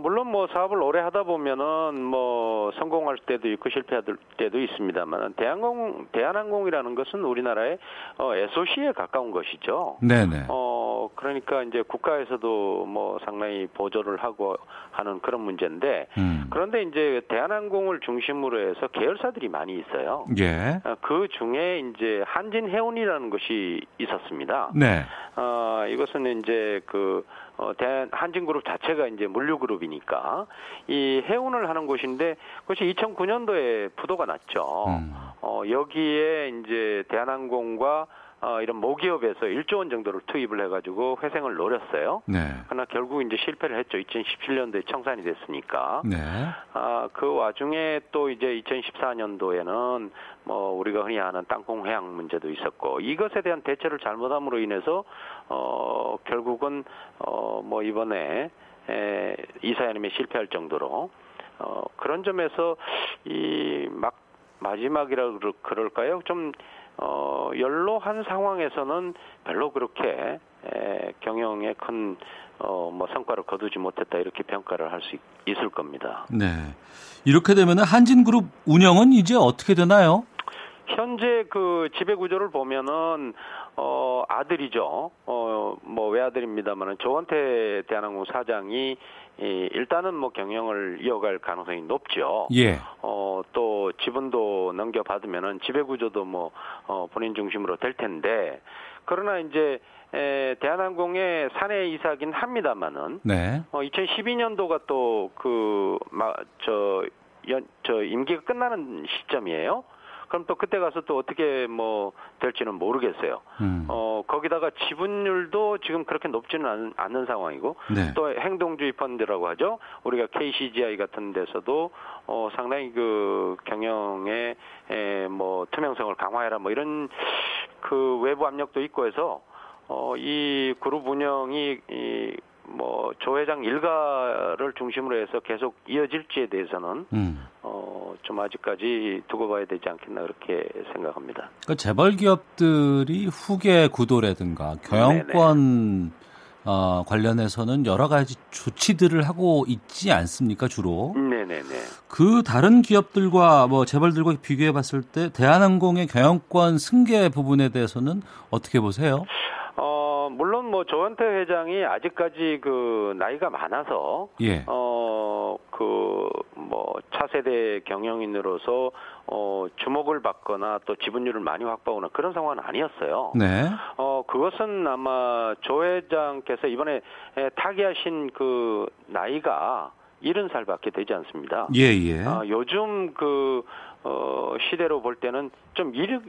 어, 물론 뭐 사업을 오래 하다 보면은 뭐 성공할 때도 있고 실패할 때도 있습니다만 대한항공 대한항공이라는 것은 우리나라의 어, SOC에 가까운 것이죠. 네네. 어, 그러니까 이제 국가에서도 뭐 상당히 보조를 하고 하는 그런 문제인데 음. 그런데 이제 대한항공을 중심으로 해서 계열사들이 많이 있어요. 예. 어, 그 중에 이제 한진해운이라는 것이 있었습니다. 네. 어, 이것은 이제 그, 어, 대한, 한진그룹 자체가 이제 물류그룹이니까, 이 해운을 하는 곳인데, 그것이 2009년도에 부도가 났죠. 음. 어, 여기에 이제 대한항공과 어, 이런 모기업에서 1조 원 정도를 투입을 해가지고 회생을 노렸어요. 네. 그러나 결국 이제 실패를 했죠. 2017년도에 청산이 됐으니까. 네. 아, 그 와중에 또 이제 2014년도에는 뭐 우리가 흔히 아는 땅콩 회항 문제도 있었고 이것에 대한 대처를 잘못함으로 인해서 어 결국은 어 뭐 이번에 에, 이사연임에 실패할 정도로 어 그런 점에서 이 막 마지막이라 그럴- 그럴까요? 좀 어, 연로한 상황에서는 별로 그렇게 에, 경영에 큰 어, 뭐 성과를 거두지 못했다 이렇게 평가를 할 수 있을 겁니다. 네. 이렇게 되면 한진그룹 운영은 이제 어떻게 되나요? 현재 그 지배 구조를 보면은 어 아들이죠. 어뭐 외아들입니다만은 조원태 대한항공 사장이 이, 일단은 뭐 경영을 이어갈 가능성이 높죠. 예. 어, 또 지분도 넘겨 받으면은 지배 구조도 뭐, 어, 본인 중심으로 될 텐데, 그러나 이제, 에, 대한항공의 사내 이사긴 합니다만은, 네. 어, 2012년도가 또 그, 마, 저, 연, 저, 임기가 끝나는 시점이에요. 그럼 또 그때 가서 또 어떻게 뭐 될지는 모르겠어요. 음. 어, 거기다가 지분율도 지금 그렇게 높지는 않은, 않는 상황이고, 네. 또 행동주의 펀드라고 하죠. 우리가 KCGI 같은 데서도 어 상당히 그 경영의 에, 뭐 투명성을 강화해라 뭐 이런 그 외부 압력도 있고 해서 어 이 그룹 운영이 이 뭐 조 회장 일가를 중심으로 해서 계속 이어질지에 대해서는 음. 어좀 아직까지 두고 봐야 되지 않겠나 그렇게 생각합니다. 그러니까 재벌 기업들이 후계 구도라든가 경영권 어, 관련해서는 여러 가지 조치들을 하고 있지 않습니까 주로? 네네네. 그 다른 기업들과 뭐 재벌들과 비교해 봤을 때 대한항공의 경영권 승계 부분에 대해서는 어떻게 보세요? 뭐 조원태 회장이 아직까지 그 나이가 많아서 예. 어, 그뭐 차세대 경영인으로서 어, 주목을 받거나 또 지분율을 많이 확보하거나 그런 상황은 아니었어요. 네. 어, 그것은 아마 조 회장께서 이번에 에, 타계하신 그 나이가 70살밖에 되지 않습니다. 예, 예. 아, 요즘 그 어, 시대로 볼 때는 좀 일,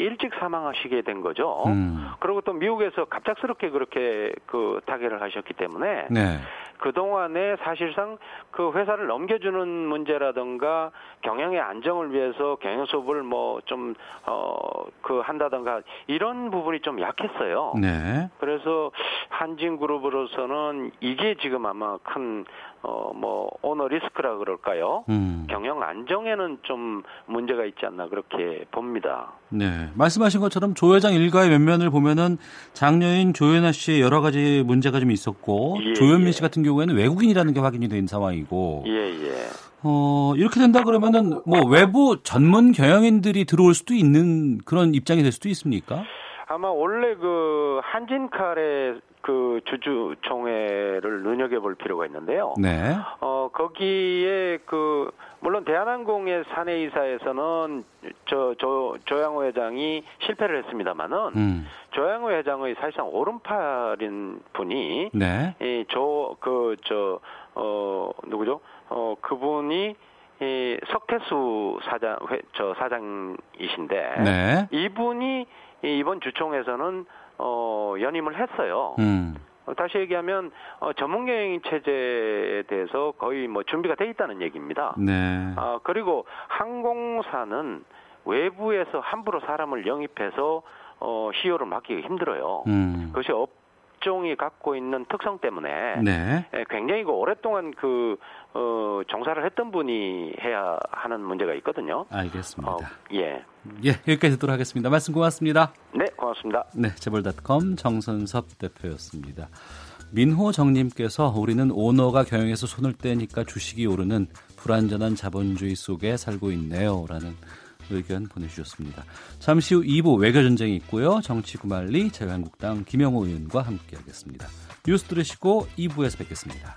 일찍 사망하시게 된 거죠. 음. 그리고 또 미국에서 갑작스럽게 그렇게 그 타계를 하셨기 때문에 네. 그동안에 사실상 그 회사를 넘겨주는 문제라든가 경영의 안정을 위해서 경영 수업을 뭐 좀 어 그 한다든가 이런 부분이 좀 약했어요. 네. 그래서 한진 그룹으로서는 이게 지금 아마 큰 어 뭐 오너 리스크라 그럴까요? 음. 경영 안정에는 좀 문제가 있지 않나 그렇게 봅니다. 네. 말씀하신 것처럼 조 회장 일가의 면면을 보면은 장녀인 조연아 씨의 여러 가지 문제가 좀 있었고 예, 조현민 예. 씨 같은 경우에는 외국인이라는 게 확인이 된 상황이고 예, 예. 어, 이렇게 된다 그러면은 뭐 외부 전문 경영인들이 들어올 수도 있는 그런 입장이 될 수도 있습니까? 아마 원래 그 한진칼의 그 주주총회를 눈여겨볼 필요가 있는데요. 네. 어 거기에 그 물론 대한항공의 사내 이사에서는 저 조 조양호 회장이 실패를 했습니다만은 음. 조양호 회장의 사실상 오른팔인 분이 네. 이조 그 저 어 누구죠? 어 그분이 이 석태수 사장 회, 저 사장이신데 네. 이분이 이 이번 주총에서는 어 연임을 했어요. 음. 어, 다시 얘기하면 어, 전문 경영 체제에 대해서 거의 뭐 준비가 돼 있다는 얘기입니다. 네. 아 그리고 항공사는 외부에서 함부로 사람을 영입해서 어 CEO를 맡기기 힘들어요. 음. 그것이 업종이 갖고 있는 특성 때문에 네. 예, 굉장히 그 오랫동안 그 어, 정사를 했던 분이 해야 하는 문제가 있거든요. 알겠습니다. 어, 예, 예, 여기까지 듣도록 하겠습니다. 말씀 고맙습니다. 네, 고맙습니다. 네, 재벌닷컴 정선섭 대표였습니다. 민호 정님께서 우리는 오너가 경영에서 손을 떼니까 주식이 오르는 불안전한 자본주의 속에 살고 있네요. 라는 의견 보내주셨습니다. 잠시 후 2부 외교전쟁이 있고요. 정치구말리 자유한국당 김영호 의원과 함께하겠습니다. 뉴스 들으시고 2부에서 뵙겠습니다.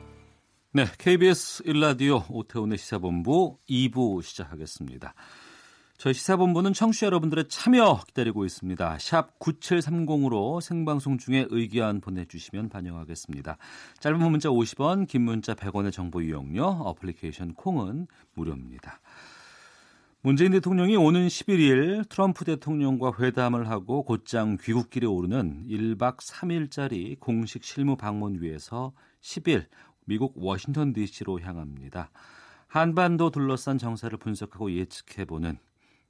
네, KBS 1라디오 오태훈의 시사본부 2부 시작하겠습니다. 저희 시사본부는 청취자 여러분들의 참여 기다리고 있습니다. 샵 9730으로 생방송 중에 의견 보내주시면 반영하겠습니다. 짧은 문자 50원, 긴 문자 100원의 정보 이용료, 어플리케이션 콩은 무료입니다. 문재인 대통령이 오는 11일 트럼프 대통령과 회담을 하고 곧장 귀국길에 오르는 1박 3일짜리 공식 실무 방문 위해서 10일 미국 워싱턴 DC로 향합니다. 한반도 둘러싼 정세를 분석하고 예측해보는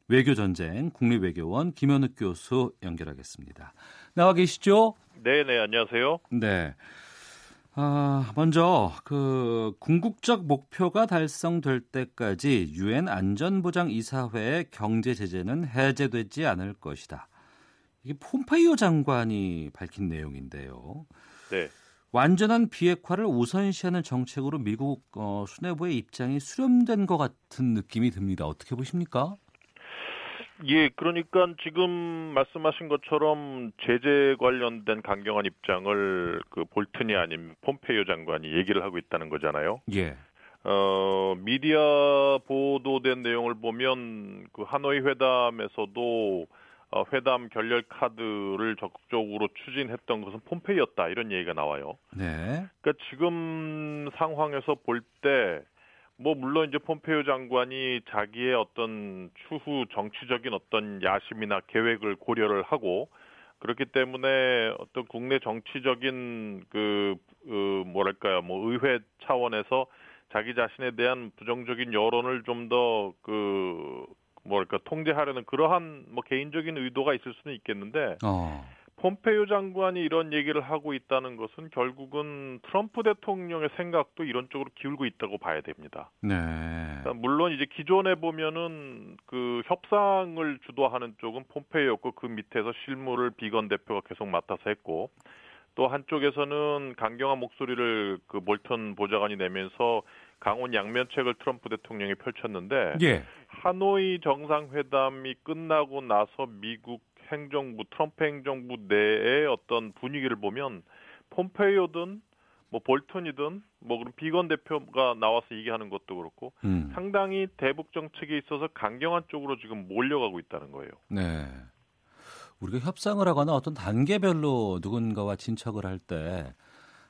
외교 전쟁 국립외교원 김현욱 교수 연결하겠습니다. 나와 계시죠? 네, 네, 안녕하세요. 네. 아, 먼저 그 궁극적 목표가 달성될 때까지 유엔 안전보장 이사회의 경제 제재는 해제되지 않을 것이다. 이게 폼페이오 장관이 밝힌 내용인데요. 네. 완전한 비핵화를 우선시하는 정책으로 미국 어, 수뇌부의 입장이 수렴된 것 같은 느낌이 듭니다. 어떻게 보십니까? 예, 그러니까 지금 말씀하신 것처럼 제재 관련된 강경한 입장을 그 볼튼이 아닌 폼페이오 장관이 얘기를 하고 있다는 거잖아요. 예. 어, 미디어 보도된 내용을 보면 그 하노이 회담에서도 어, 회담 결렬 카드를 적극적으로 추진했던 것은 폼페이였다 이런 얘기가 나와요. 네. 그러니까 지금 상황에서 볼 때 뭐 물론 이제 폼페이오 장관이 자기의 어떤 추후 정치적인 어떤 야심이나 계획을 고려를 하고 그렇기 때문에 어떤 국내 정치적인 그, 그 뭐랄까요 뭐 의회 차원에서 자기 자신에 대한 부정적인 여론을 좀 더 그 뭐랄까 통제하려는 그러한 뭐 개인적인 의도가 있을 수는 있겠는데 어. 폼페이오 장관이 이런 얘기를 하고 있다는 것은 결국은 트럼프 대통령의 생각도 이런 쪽으로 기울고 있다고 봐야 됩니다. 네. 그러니까 물론 이제 기존에 보면은 그 협상을 주도하는 쪽은 폼페이오였고 그 밑에서 실무를 비건 대표가 계속 맡아서 했고 또 한쪽에서는 강경한 목소리를 그 몰턴 보좌관이 내면서 강원 양면책을 트럼프 대통령이 펼쳤는데 예. 하노이 정상회담이 끝나고 나서 미국 행정부 트럼프 행정부 내의 어떤 분위기를 보면 폼페이오든 뭐 볼턴이든 뭐 그런 비건 대표가 나와서 얘기하는 것도 그렇고 음. 상당히 대북 정책에 있어서 강경한 쪽으로 지금 몰려가고 있다는 거예요. 네. 우리가 협상을 하거나 어떤 단계별로 누군가와 진척을 할 때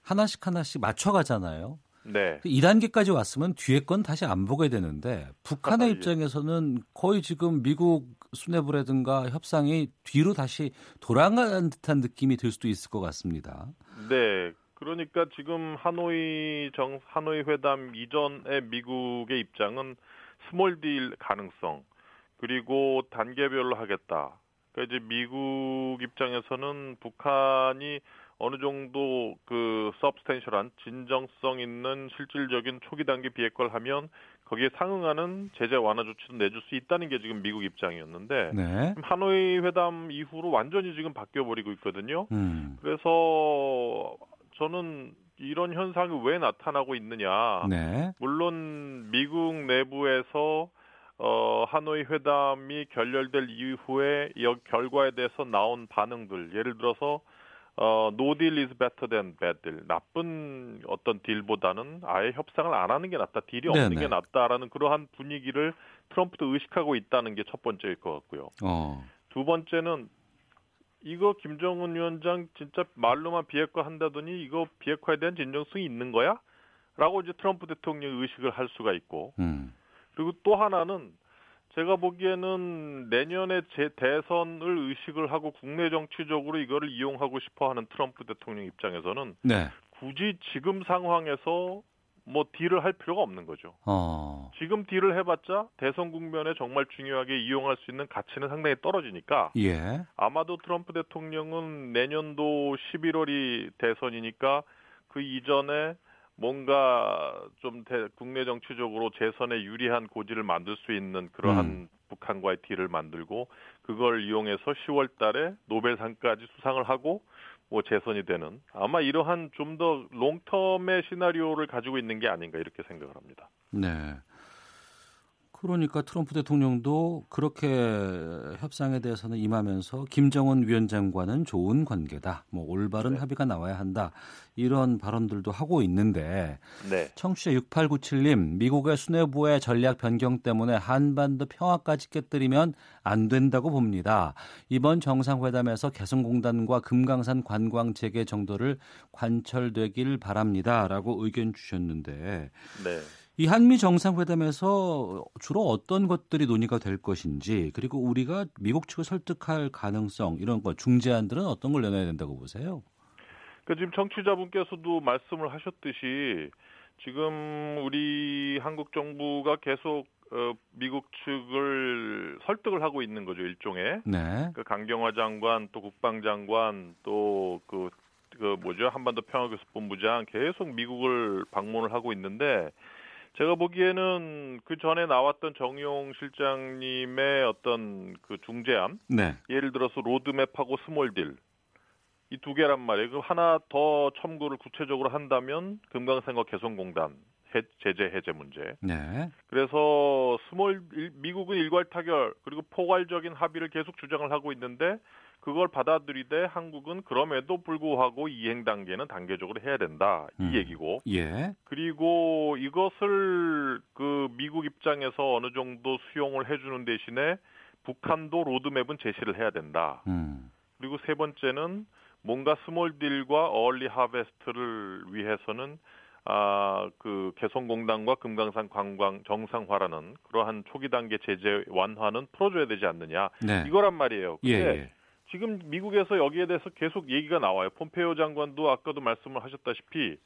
하나씩 하나씩 맞춰가잖아요. 네. 2단계까지 왔으면 뒤에 건 다시 안 보게 되는데 북한의 예. 입장에서는 거의 지금 미국 수뇌부라든가 협상이 뒤로 다시 돌아간 듯한 느낌이 들 수도 있을 것 같습니다. 네. 그러니까 지금 하노이 정 하노이 회담 이전의 미국의 입장은 small deal 가능성 그리고 단계별로 하겠다. 그러니까 이제 미국 입장에서는 북한이 어느 정도 그 서브스텐셜한 진정성 있는 실질적인 초기 단계 비핵화를 하면 거기에 상응하는 제재 완화 조치도 내줄 수 있다는 게 지금 미국 입장이었는데 네. 하노이 회담 이후로 완전히 지금 바뀌어 버리고 있거든요. 음. 그래서 저는 이런 현상이 왜 나타나고 있느냐. 네. 물론 미국 내부에서 어, 하노이 회담이 결렬될 이후에 이 결과에 대해서 나온 반응들, 예를 들어서 어, no is better than bad deal. 나쁜 어떤 딜보다는 아예 협상을 안 하는 게 낫다. 딜이 없는 네네. 게 낫다라는 그러한 분위기를 트럼프도 의식하고 있다는 게 첫 번째일 것 같고요. 어. 두 번째는 이거 김정은 위원장 진짜 말로만 비핵화 한다더니 이거 비핵화에 대한 진정성이 있는 거야? 라고 이제 트럼프 대통령이 의식을 할 수가 있고 음. 그리고 또 하나는 제가 보기에는 내년에 제 대선을 의식을 하고 국내 정치적으로 이거를 이용하고 싶어 하는 트럼프 대통령 입장에서는 네. 굳이 지금 상황에서 뭐 딜을 할 필요가 없는 거죠. 어. 지금 딜을 해봤자 대선 국면에 정말 중요하게 이용할 수 있는 가치는 상당히 떨어지니까 예. 아마도 트럼프 대통령은 내년도 11월이 대선이니까 그 이전에 뭔가 좀 대- 국내 정치적으로 재선에 유리한 고지를 만들 수 있는 그러한 음. 북한과의 딜을 만들고 그걸 이용해서 10월 달에 노벨상까지 수상을 하고 뭐 재선이 되는 아마 이러한 좀 더 롱텀의 시나리오를 가지고 있는 게 아닌가 이렇게 생각을 합니다. 네. 그러니까 트럼프 대통령도 그렇게 협상에 대해서는 임하면서 김정은 위원장과는 좋은 관계다. 뭐 올바른 네. 합의가 나와야 한다. 이런 발언들도 하고 있는데 네. 청취자 6897님, 미국의 수뇌부의 전략 변경 때문에 한반도 평화까지 깨뜨리면 안 된다고 봅니다. 이번 정상회담에서 개성공단과 금강산 관광 재개 정도를 관철되길 바랍니다. 라고 의견 주셨는데 네. 이 한미 정상회담에서 주로 어떤 것들이 논의가 될 것인지 그리고 우리가 미국 측을 설득할 가능성 이런 것 중재안들은 어떤 걸 내놔야 된다고 보세요? 그 지금 청취자분께서도 말씀을 하셨듯이 지금 우리 한국 정부가 계속 어, 미국 측을 설득을 하고 있는 거죠 일종의 네. 그 강경화 장관 또 국방장관 또그 그 뭐죠 한반도 평화교섭본부장 계속 미국을 방문을 하고 있는데 제가 보기에는 그 전에 나왔던 정의용 실장님의 어떤 그 중재안 네. 예를 들어서 로드맵하고 small deal 이 두 개란 말이에요. 그 하나 더 첨부를 구체적으로 한다면 금강산과 개성공단 해- 제재 해제 문제. 네. 그래서 small 일- 미국은 일괄 타결 그리고 포괄적인 합의를 계속 주장을 하고 있는데 그걸 받아들이되 한국은 그럼에도 불구하고 이행 단계는 단계적으로 해야 된다 이 음. 얘기고 예. 그리고 이것을 그 미국 입장에서 어느 정도 수용을 해주는 대신에 북한도 로드맵은 제시를 해야 된다. 음. 그리고 세 번째는 뭔가 small deal과 early harvest를 위해서는 아, 그 개성공단과 금강산 관광 정상화라는 그러한 초기 단계 제재 완화는 풀어줘야 되지 않느냐 네. 이거란 말이에요. 예, 근데 예. 지금 미국에서 여기에 대해서 계속 얘기가 나와요. 폼페이오 장관도 아까도 말씀을 하셨다시피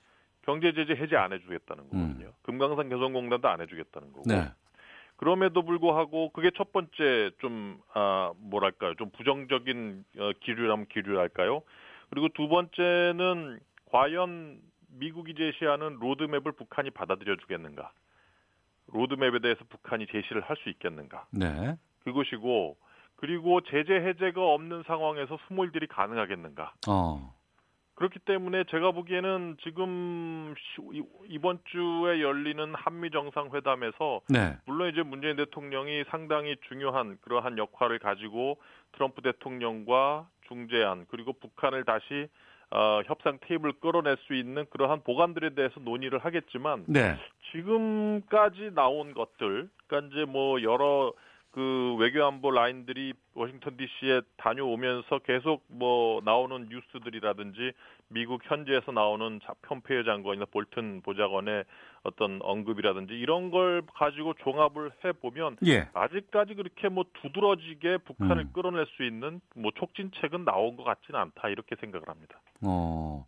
경제 제재 해제 안 해주겠다는 거거든요. 금강산 개성공단도 안 해주겠다는 거고. 음. 네. 그럼에도 불구하고 그게 첫 번째 좀 아, 뭐랄까요 좀 부정적인 어, 기류라면 기류랄까요. 그리고 두 번째는 과연 미국이 제시하는 로드맵을 북한이 받아들여 주겠는가? 로드맵에 대해서 북한이 제시를 할 수 있겠는가? 네. 그것이고 그리고 제재 해제가 없는 상황에서 스몰딜이 가능하겠는가? 어. 그렇기 때문에 제가 보기에는 지금 이번 주에 열리는 한미 정상회담에서 네. 물론 이제 문재인 대통령이 상당히 중요한 그러한 역할을 가지고 트럼프 대통령과 중재안 그리고 북한을 다시 어, 협상 테이블 끌어낼 수 있는 그러한 보관들에 대해서 논의를 하겠지만 네. 지금까지 나온 것들, 그러니까 이제 뭐 여러 그 외교안보 라인들이 워싱턴 D.C.에 다녀오면서 계속 뭐 나오는 뉴스들이라든지 미국 현지에서 나오는 자- 폼페이오 장관이나 볼튼 보좌관의 어떤 언급이라든지 이런 걸 가지고 종합을 해 보면 예. 아직까지 그렇게 뭐 두드러지게 북한을 음. 끌어낼 수 있는 뭐 촉진책은 나온 것 같지는 않다 이렇게 생각을 합니다. 어.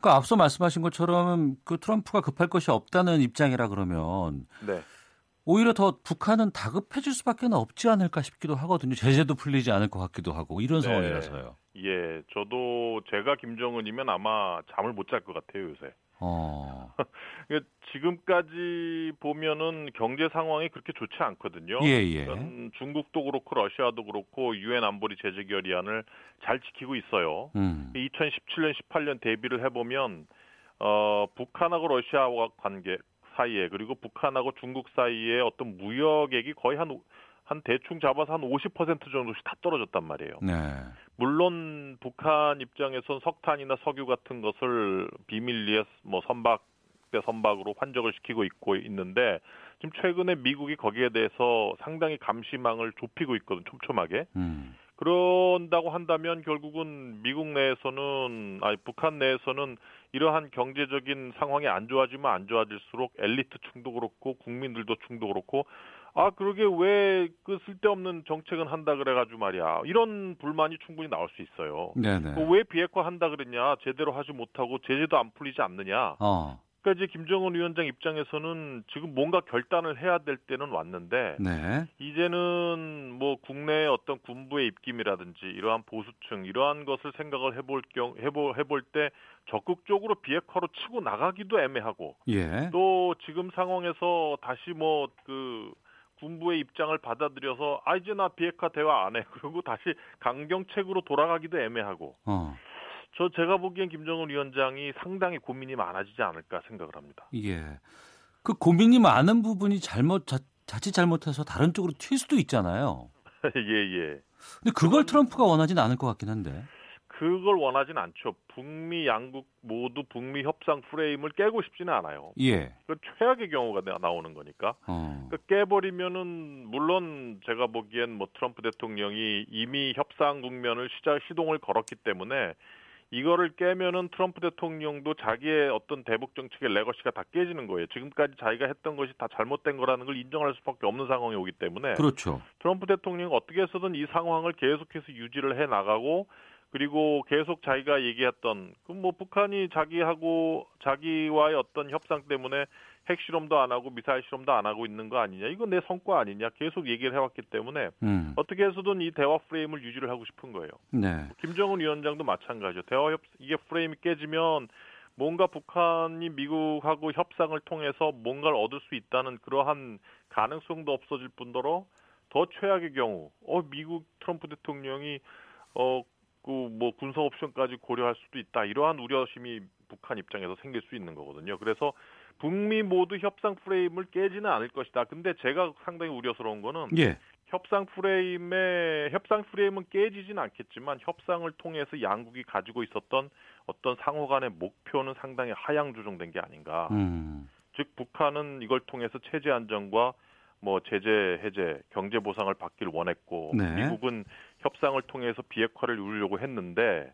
그 앞서 말씀하신 것처럼 그 트럼프가 급할 것이 없다는 입장이라 그러면 네. 오히려 더 북한은 다급해질 수밖에 없지 않을까 싶기도 하거든요. 제재도 풀리지 않을 것 같기도 하고 이런 네. 상황이라서요. 예, 저도 제가 김정은이면 아마 잠을 못 잘 것 같아요 요새. 어. 지금까지 보면은 경제 상황이 그렇게 좋지 않거든요. 예, 예. 음, 중국도 그렇고 러시아도 그렇고 유엔 안보리 제재 결의안을 잘 지키고 있어요. 음. 2017년, 18년 대비를 해보면 어, 북한하고 러시아와 관계 사이에 그리고 북한하고 중국 사이에 어떤 무역액이 거의 한, 한 대충 잡아서 한 50% 정도씩 다 떨어졌단 말이에요. 네. 물론 북한 입장에선 석탄이나 석유 같은 것을 비밀리에 뭐 선박 대 선박으로 환적을 시키고 있고 있는데 지금 최근에 미국이 거기에 대해서 상당히 감시망을 좁히고 있거든 촘촘하게. 음. 그런다고 한다면 결국은 미국 내에서는 아니 북한 내에서는 이러한 경제적인 상황이 안 좋아지면 안 좋아질수록 엘리트층도 그렇고 국민들도 충도 그렇고 아 그러게 왜 그 쓸데없는 정책은 한다 그래가지고 말이야 이런 불만이 충분히 나올 수 있어요. 네네. 그왜 비핵화 한다 그랬냐 제대로 하지 못하고 제재도 안 풀리지 않느냐. 어. 이제 김정은 위원장 입장에서는 지금 뭔가 결단을 해야 될 때는 왔는데 네. 이제는 뭐 국내의 어떤 군부의 입김이라든지 이러한 보수층 이러한 것을 생각을 해볼 경 해볼 해볼 때 적극적으로 비핵화로 치고 나가기도 애매하고 예. 또 지금 상황에서 다시 뭐그 군부의 입장을 받아들여서 아 이제 나 비핵화 대화 안 해. 그리고 다시 강경책으로 돌아가기도 애매하고 어. 저 제가 보기엔 김정은 위원장이 상당히 고민이 많아지지 않을까 생각을 합니다. 예. 그 고민이 많은 부분이 잘못 자, 자칫 잘못해서 다른 쪽으로 튈 수도 있잖아요. 예, 예. 근데 그걸 트럼프가 원하진 않을 것 같긴 한데. 그걸 원하진 않죠. 북미 양국 모두 북미 협상 프레임을 깨고 싶지는 않아요. 예. 그 최악의 경우가 나- 나오는 거니까. 어. 그 깨버리면은 물론 제가 보기엔 뭐 트럼프 대통령이 이미 협상 국면을 시작 시동을 걸었기 때문에 이거를 깨면은 트럼프 대통령도 자기의 어떤 대북 정책의 레거시가 다 깨지는 거예요. 지금까지 자기가 했던 것이 다 잘못된 거라는 걸 인정할 수밖에 없는 상황이 오기 때문에 그렇죠. 트럼프 대통령이 어떻게 해서든 이 상황을 계속해서 유지를 해 나가고 그리고 계속 자기가 얘기했던 그 뭐 북한이 자기하고 자기와의 어떤 협상 때문에 핵 실험도 안 하고 미사일 실험도 안 하고 있는 거 아니냐 이건 내 성과 아니냐 계속 얘기를 해왔기 때문에 음. 어떻게 해서든 이 대화 프레임을 유지를 하고 싶은 거예요. 네. 김정은 위원장도 마찬가지죠. 대화 협 이게 프레임이 깨지면 뭔가 북한이 미국하고 협상을 통해서 뭔가를 얻을 수 있다는 그러한 가능성도 없어질 뿐더러 더 최악의 경우 어 미국 트럼프 대통령이 어 그 뭐 군사 옵션까지 고려할 수도 있다 이러한 우려심이 북한 입장에서 생길 수 있는 거거든요. 그래서 북미 모두 협상 프레임을 깨지는 않을 것이다. 근데 제가 상당히 우려스러운 거는 예. 협상 프레임의 협상 프레임은 깨지진 않겠지만 협상을 통해서 양국이 가지고 있었던 어떤 상호 간의 목표는 상당히 하향 조정된 게 아닌가. 음. 즉 북한은 이걸 통해서 체제 안정과 뭐 제재 해제, 경제 보상을 받길 원했고 네. 미국은 협상을 통해서 비핵화를 이루려고 했는데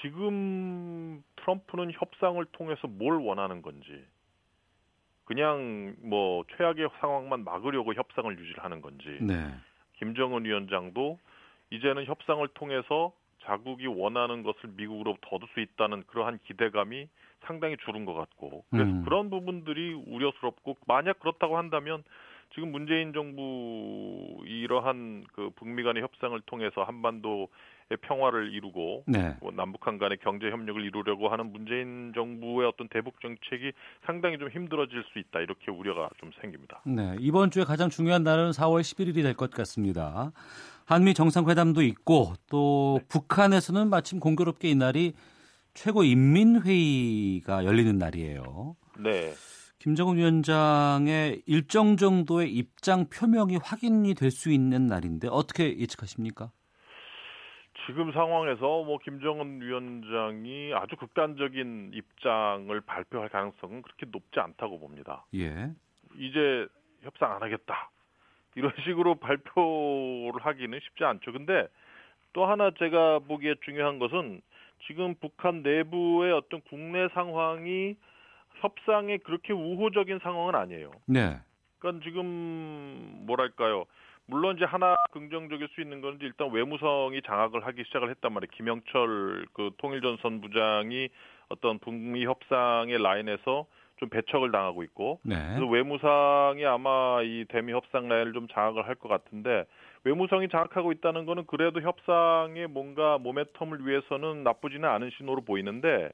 지금 트럼프는 협상을 통해서 뭘 원하는 건지 그냥 뭐 최악의 상황만 막으려고 협상을 유지를 하는 건지 네. 김정은 위원장도 이제는 협상을 통해서 자국이 원하는 것을 미국으로부터 얻을 수 있다는 그러한 기대감이 상당히 줄은 것 같고 그래서 음. 그런 부분들이 우려스럽고 만약 그렇다고 한다면 지금 문재인 정부 이러한 그 북미 간의 협상을 통해서 한반도의 평화를 이루고 네. 뭐 남북한 간의 경제 협력을 이루려고 하는 문재인 정부의 어떤 대북 정책이 상당히 좀 힘들어질 수 있다 이렇게 우려가 좀 생깁니다. 네, 이번 주에 가장 중요한 날은 4월 11일이 될 것 같습니다. 한미 정상회담도 있고 또 북한에서는 마침 공교롭게 이 날이 최고 인민회의가 열리는 날이에요. 네. 김정은 위원장의 일정 정도의 입장 표명이 확인이 될 수 있는 날인데 어떻게 예측하십니까? 지금 상황에서 뭐 김정은 위원장이 아주 극단적인 입장을 발표할 가능성은 그렇게 높지 않다고 봅니다. 예. 이제 협상 안 하겠다. 이런 식으로 발표를 하기는 쉽지 않죠. 근데 또 하나 제가 보기에 중요한 것은 지금 북한 내부의 어떤 국내 상황이 협상에 그렇게 우호적인 상황은 아니에요. 네. 그러니까 지금 뭐랄까요? 물론 이제 하나 긍정적일 수 있는 건 일단 외무성이 장악을 하기 시작을 했단 말이에요. 김영철 그 통일전선 부장이 어떤 북미 협상의 라인에서 좀 배척을 당하고 있고 네. 그래서 외무상이 아마 이 대미 협상 라인을 좀 장악을 할 것 같은데 외무성이 장악하고 있다는 거는 그래도 협상에 뭔가 모멘텀을 위해서는 나쁘지는 않은 신호로 보이는데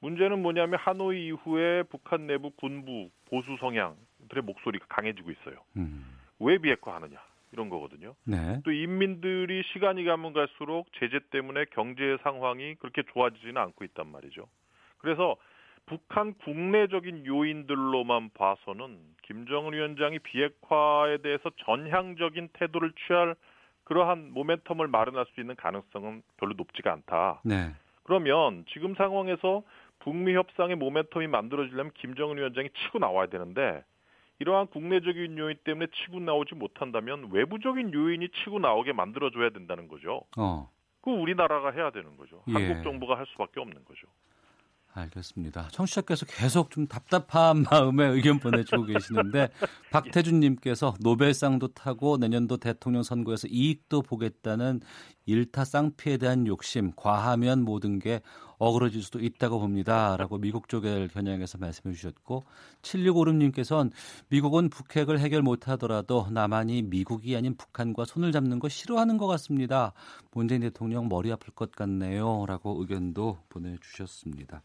문제는 뭐냐면 하노이 이후에 북한 내부 군부 보수 성향들의 목소리가 강해지고 있어요. 음. 왜 비핵화 하느냐 이런 거거든요. 네. 또 인민들이 시간이 가면 갈수록 제재 때문에 경제 상황이 그렇게 좋아지지는 않고 있단 말이죠. 그래서 북한 국내적인 요인들로만 봐서는 김정은 위원장이 비핵화에 대해서 전향적인 태도를 취할 그러한 모멘텀을 마련할 수 있는 가능성은 별로 높지가 않다. 네. 그러면 지금 상황에서 북미 협상의 모멘텀이 만들어지려면 김정은 위원장이 치고 나와야 되는데 이러한 국내적인 요인 때문에 치고 나오지 못한다면 외부적인 요인이 치고 나오게 만들어줘야 된다는 거죠. 어. 그 우리나라가 해야 되는 거죠. 예. 한국 정부가 할 수밖에 없는 거죠. 알겠습니다. 청취자께서 계속 좀 답답한 마음에 의견 보내주고 계시는데 박태준님께서 노벨상도 타고 내년도 대통령 선거에서 이익도 보겠다는 일타 쌍피에 대한 욕심 과하면 모든 게 어그러질 수도 있다고 봅니다라고 미국 쪽을 겨냥해서 말씀해 주셨고 7656님께서는 미국은 북핵을 해결 못하더라도 남한이 미국이 아닌 북한과 손을 잡는 거 싫어하는 것 같습니다. 문재인 대통령 머리 아플 것 같네요라고 의견도 보내주셨습니다.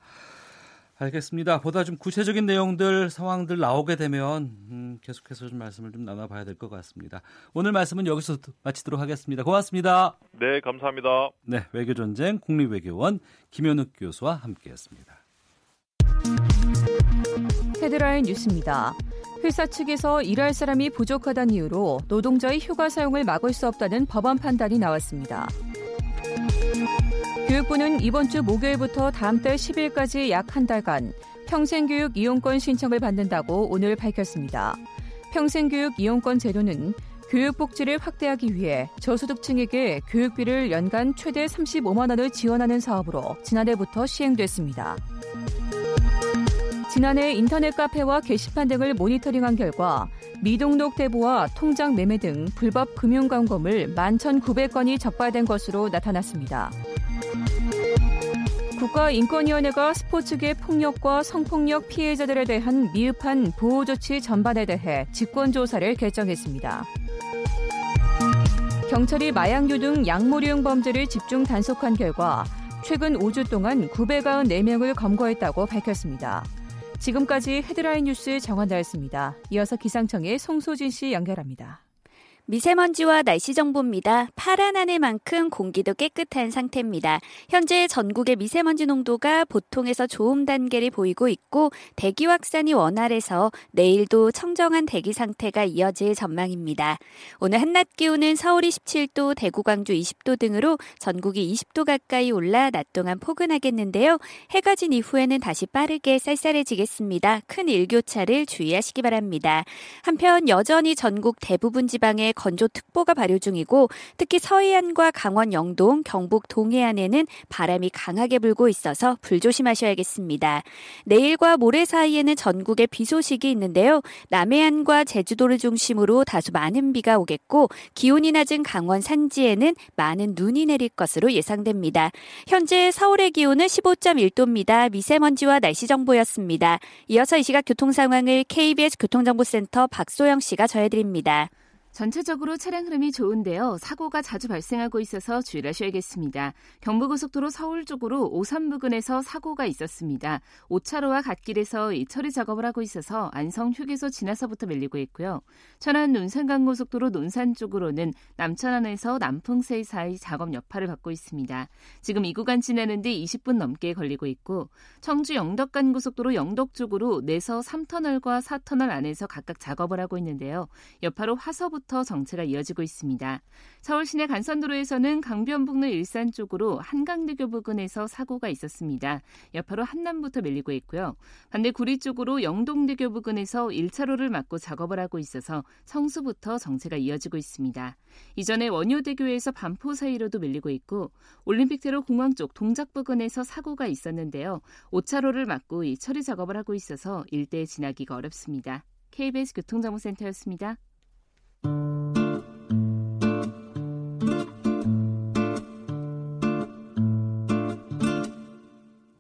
알겠습니다. 보다 좀 구체적인 내용들 상황들 나오게 되면 음, 계속해서 좀 말씀을 좀 나눠봐야 될 것 같습니다. 오늘 말씀은 여기서 마치도록 하겠습니다. 고맙습니다. 네, 감사합니다. 네, 외교 전쟁 국립외교원 김현욱 교수와 함께했습니다. 헤드라인 뉴스입니다. 회사 측에서 일할 사람이 부족하다는 이유로 노동자의 휴가 사용을 막을 수 없다는 법원 판단이 나왔습니다. 교육부는 이번 주 목요일부터 다음 달 10일까지 약 한 달간 평생교육 이용권 신청을 받는다고 오늘 밝혔습니다. 평생교육 이용권 제도는 교육복지를 확대하기 위해 저소득층에게 교육비를 연간 최대 35만 원을 지원하는 사업으로 지난해부터 시행됐습니다. 지난해 인터넷 카페와 게시판 등을 모니터링한 결과 미등록 대부와 통장 매매 등 불법 금융 광고물 11,900건이 적발된 것으로 나타났습니다. 국가인권위원회가 스포츠계 폭력과 성폭력 피해자들에 대한 미흡한 보호조치 전반에 대해 직권조사를 결정했습니다. 경찰이 마약류 등 약물유용 범죄를 집중 단속한 결과 최근 5주 동안 994명을 검거했다고 밝혔습니다. 지금까지 헤드라인 뉴스 정원다였습니다. 이어서 기상청의 송소진 씨 연결합니다. 미세먼지와 날씨 정보입니다. 파란 하늘만큼 공기도 깨끗한 상태입니다. 현재 전국의 미세먼지 농도가 보통에서 좋음 단계를 보이고 있고 대기 확산이 원활해서 내일도 청정한 대기 상태가 이어질 전망입니다. 오늘 한낮 기온은 서울이 17도, 대구, 광주 20도 등으로 전국이 20도 가까이 올라 낮 동안 포근하겠는데요. 해가 진 이후에는 다시 빠르게 쌀쌀해지겠습니다. 큰 일교차를 주의하시기 바랍니다. 한편 여전히 전국 대부분 지방에 건조특보가 발효 중이고 특히 서해안과 강원 영동, 경북 동해안에는 바람이 강하게 불고 있어서 불조심하셔야겠습니다. 내일과 모레 사이에는 전국에 비 소식이 있는데요. 남해안과 제주도를 중심으로 다소 많은 비가 오겠고 기온이 낮은 강원 산지에는 많은 눈이 내릴 것으로 예상됩니다. 현재 서울의 기온은 15.1도입니다. 미세먼지와 날씨 정보였습니다. 이어서 이 시각 교통 상황을 KBS 교통정보센터 박소영 씨가 전해드립니다. 전체적으로 차량 흐름이 좋은데요. 사고가 자주 발생하고 있어서 주의하셔야겠습니다. 경부고속도로 서울 쪽으로 오산 부근에서 사고가 있었습니다. 5차로와 갓길에서 이 처리 작업을 하고 있어서 안성 휴게소 지나서부터 밀리고 있고요. 천안 논산간고속도로 논산 쪽으로는 남천안에서 남풍세 사이 작업 여파를 받고 있습니다. 지금 이 구간 지나는데 20분 넘게 걸리고 있고 청주 영덕간 고속도로 영덕 쪽으로 내서 3터널과 4터널 안에서 각각 작업을 하고 있는데요. 여파로 화서부터 부터 정체가 이어지고 있습니다. 서울 시내 간선도로에서는 강변북로 일산 쪽으로 한강대교 부근에서 사고가 있었습니다. 여파로 한남부터 밀리고 있고요. 반대 구리 쪽으로 영동대교 부근에서 1차로를 막고 작업을 하고 있어서 성수부터 정체가 이어지고 있습니다. 이전에 원효대교에서 반포 사이로도 밀리고 있고 올림픽대로 공항 쪽 동작 부근에서 사고가 있었는데요. 5차로를 막고 이 처리 작업을 하고 있어서 일대에 지나기가 어렵습니다. KBS 교통정보센터였습니다.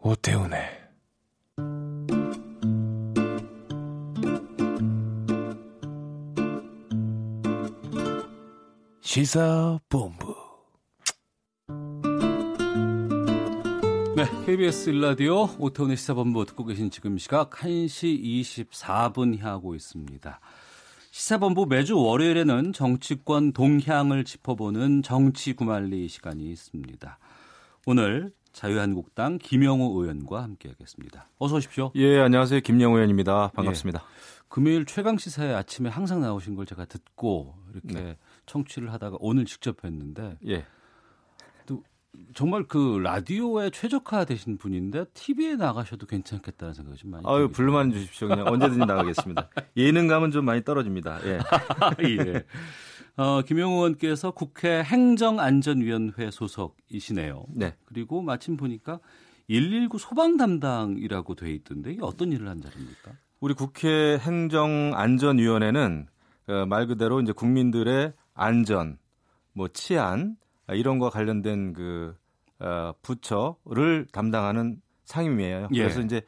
오태훈의 시사본부 네, KBS 일라디오 오태훈의 시사본부 듣고 계신 지금 시각 1시 24분 향하고 있습니다. 시사본부 매주 월요일에는 정치권 동향을 짚어보는 정치 구말리 시간이 있습니다. 오늘 자유한국당 김영호 의원과 함께하겠습니다. 어서 오십시오. 예, 안녕하세요. 김영호 의원입니다. 반갑습니다. 예, 금요일 최강 시사에 아침에 항상 나오신 걸 제가 듣고 이렇게 네. 청취를 하다가 오늘 직접 했는데 예. 정말 그 라디오에 최적화 되신 분인데 TV에 나가셔도 괜찮겠다는 생각이 좀 많이 아유, 불만 주십시오. 그냥 언제든지 나가겠습니다. 예능감은 좀 많이 떨어집니다. 예. 예. 어, 김영호 의원께서 국회 행정안전위원회 소속이시네요. 네. 그리고 마침 보니까 119 소방 담당이라고 돼 있던데 이게 어떤 일을 한 자리입니까? 우리 국회 행정안전위원회는 어, 말 그대로 이제 국민들의 안전, 뭐 치안, 아, 이런 거 관련된 그 어, 부처를 담당하는 상임위예요. 예. 그래서 이제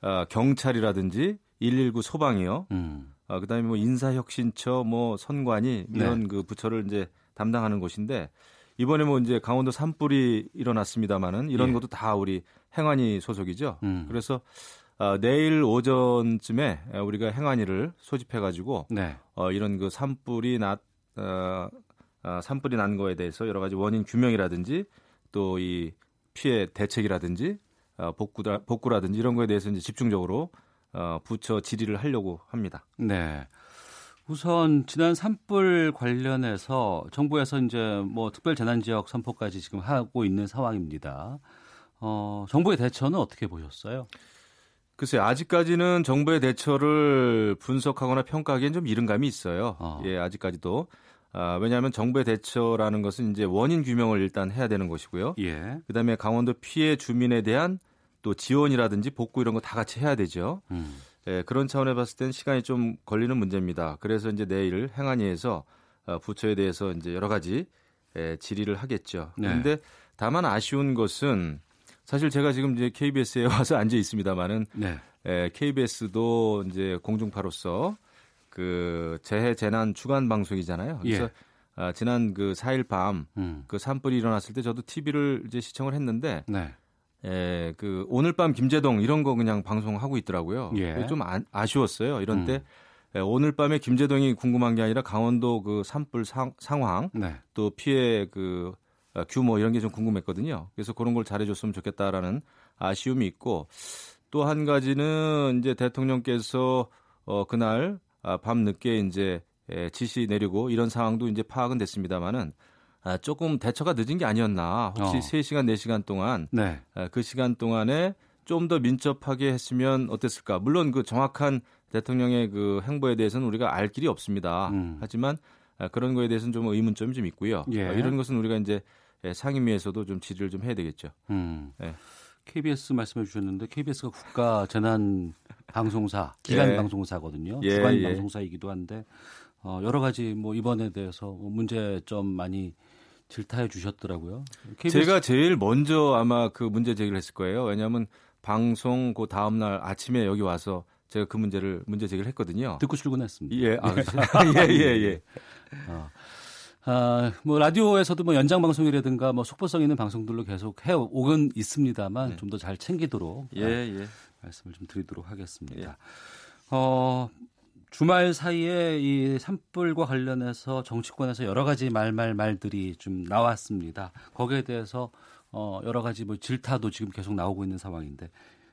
어, 경찰이라든지 119 소방이요. 음. 어, 그다음에 뭐 인사혁신처, 뭐 선관위 이런 네. 그 부처를 이제 담당하는 곳인데 이번에 뭐 이제 강원도 산불이 일어났습니다마는 이런 예. 것도 다 우리 행안위 소속이죠. 음. 그래서 어, 내일 오전쯤에 우리가 행안위를 소집해가지고 네. 어, 이런 그 산불이 났 어, 어, 산불이 난 거에 대해서 여러 가지 원인 규명이라든지 또 이 피해 대책이라든지 어, 복구다, 복구라든지 이런 거에 대해서 이제 집중적으로 어, 부처 질의를 하려고 합니다. 네. 우선 지난 산불 관련해서 정부에서 이제 뭐 특별 재난 지역 선포까지 지금 하고 있는 상황입니다. 어, 정부의 대처는 어떻게 보셨어요? 글쎄요, 아직까지는 정부의 대처를 분석하거나 평가하기엔 좀 이른 감이 있어요. 어. 예, 아직까지도. 아, 왜냐하면 정부의 대처라는 것은 이제 원인 규명을 일단 해야 되는 것이고요. 예. 그다음에 강원도 피해 주민에 대한 또 지원이라든지 복구 이런 거 다 같이 해야 되죠. 음. 예, 그런 차원에 봤을 땐 시간이 좀 걸리는 문제입니다. 그래서 이제 내일 행안위에서 어, 부처에 대해서 이제 여러 가지 예, 질의를 하겠죠. 네. 그런데 다만 아쉬운 것은 사실 제가 지금 이제 KBS에 와서 앉아 있습니다만은 네. 예, KBS도 이제 공중파로서 그 재해 재난 주간 방송이잖아요. 그래서 예. 아, 지난 그 4일 밤그 음. 그 산불이 일어났을 때 저도 TV를 이제 시청을 했는데 네. 에, 그 오늘 밤 김재동 이런 거 그냥 방송하고 있더라고요. 예. 좀 아, 아쉬웠어요. 이런 음. 때 에, 오늘 밤에 김재동이 궁금한 게 아니라 강원도 그 산불 상, 상황 네. 또 피해 그 어, 규모 이런 게 좀 궁금했거든요. 그래서 그런 걸 잘해줬으면 좋겠다라는 아쉬움이 있고 또 한 가지는 이제 대통령께서 어, 그날 아, 밤 늦게 이제 지시 내리고 이런 상황도 이제 파악은 됐습니다만은 아, 조금 대처가 늦은 게 아니었나. 혹시 어. 3시간, 4시간 동안 네. 아, 그 시간 동안에 좀 더 민첩하게 했으면 어땠을까? 물론 그 정확한 대통령의 그 행보에 대해서는 우리가 알 길이 없습니다. 음. 하지만 아, 그런 거에 대해서는 좀 의문점이 좀 있고요. 예. 아, 이런 것은 우리가 이제 예, 상임위에서도 좀 질의를 좀 해야 되겠죠. 음. 예. KBS 말씀해 주셨는데 KBS가 국가 재난 방송사 기간 예. 방송사거든요. 예, 주간 예. 방송사이기도 한데 어, 여러 가지 뭐 이번에 대해서 문제점 많이 질타해 주셨더라고요. KBS 제가 제일 먼저 아마 그 문제 제기를 했을 거예요. 왜냐하면 방송 그 다음 날 아침에 여기 와서 제가 그 문제를 문제 제기를 했거든요. 듣고 출근했습니다. 예, 아, 예, 예, 예. 어. 아, 뭐 라디오에서도 뭐 연장 방송이라든가 뭐 속보성 있는 방송들로 계속 해 오곤 있습니다만 좀더 잘 챙기도록 예, 아, 예. 말씀을 좀 드리도록 하겠습니다. 어, 주말 사이에 이 산불과 관련해서 정치권에서 여러 가지 말말 말들이 좀 나왔습니다. 거기에 대해서 어, 여러 가지 뭐 질타도 지금 계속 나오고 있는 상황인데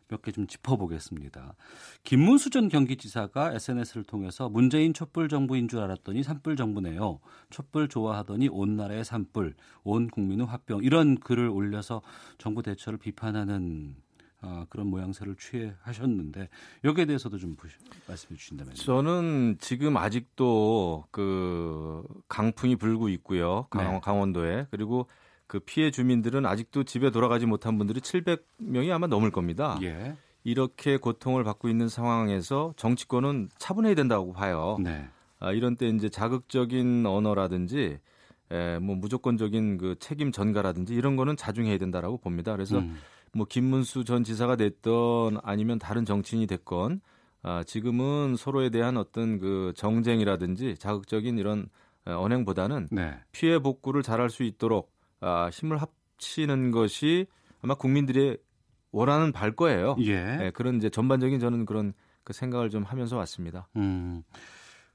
몇 개 좀 짚어보겠습니다. 김문수 전 경기지사가 SNS를 통해서 문재인 촛불 정부인 줄 알았더니 산불 정부네요. 촛불 좋아하더니 온 나라의 산불, 온 국민은 화병 이런 글을 올려서 정부 대처를 비판하는 어, 그런 모양새를 취하셨는데 여기에 대해서도 좀 보시, 말씀해 주신다면요. 저는 지금 아직도 그 강풍이 불고 있고요. 강, 네. 강원도에 그리고 그 피해 주민들은 아직도 집에 돌아가지 못한 분들이 700명이 아마 넘을 겁니다. 예. 이렇게 고통을 받고 있는 상황에서 정치권은 차분해야 된다고 봐요. 네. 아, 이런 때 이제 자극적인 언어라든지 에, 뭐 무조건적인 그 책임 전가라든지 이런 거는 자중해야 된다라고 봅니다. 그래서 음. 뭐 김문수 전 지사가 됐던 아니면 다른 정치인이 됐건 아, 지금은 서로에 대한 어떤 그 정쟁이라든지 자극적인 이런 에, 언행보다는 네. 피해 복구를 잘할 수 있도록 아, 힘을 합치는 것이 아마 국민들의 원하는 발 거예요. 예. 네, 그런 이제 전반적인 저는 그런 그 생각을 좀 하면서 왔습니다. 음.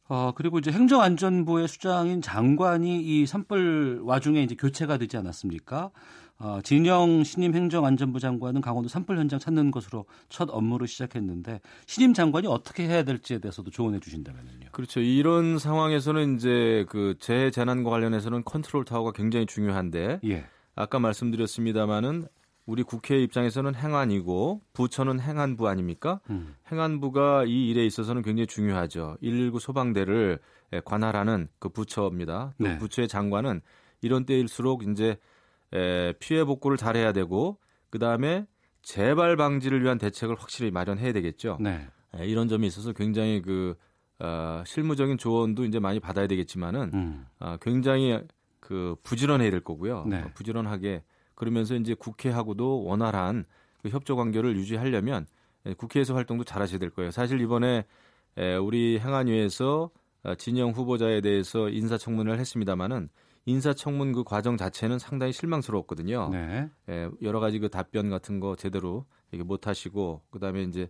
어, 그리고 이제 행정안전부의 수장인 장관이 이 산불 와중에 이제 교체가 되지 않았습니까? 어, 진영 신임 행정안전부 장관은 강원도 산불 현장 찾는 것으로 첫 업무를 시작했는데 신임 장관이 어떻게 해야 될지에 대해서도 조언해 주신다면요. 그렇죠. 이런 상황에서는 이제 그 재해 재난과 관련해서는 컨트롤 타워가 굉장히 중요한데 예. 아까 말씀드렸습니다마는 우리 국회 입장에서는 행안이고 부처는 행안부 아닙니까? 음. 행안부가 이 일에 있어서는 굉장히 중요하죠. 119 소방대를 에, 관할하는 그 부처입니다. 또 네. 부처의 장관은 이런 때일수록 이제 에, 피해 복구를 잘해야 되고 그 다음에 재발 방지를 위한 대책을 확실히 마련해야 되겠죠. 네. 에, 이런 점이 있어서 굉장히 그 어, 실무적인 조언도 이제 많이 받아야 되겠지만은 음. 어, 굉장히 그 부지런해야 될 거고요. 네. 어, 부지런하게 그러면서 이제 국회하고도 원활한 그 협조 관계를 유지하려면 에, 국회에서 활동도 잘하셔야 될 거예요. 사실 이번에 에, 우리 행안위에서 어, 진영 후보자에 대해서 인사청문을 했습니다마는 인사청문 그 과정 자체는 상당히 실망스러웠거든요. 네. 에, 여러 가지 그 답변 같은 거 제대로 이게 못 하시고 그다음에 이제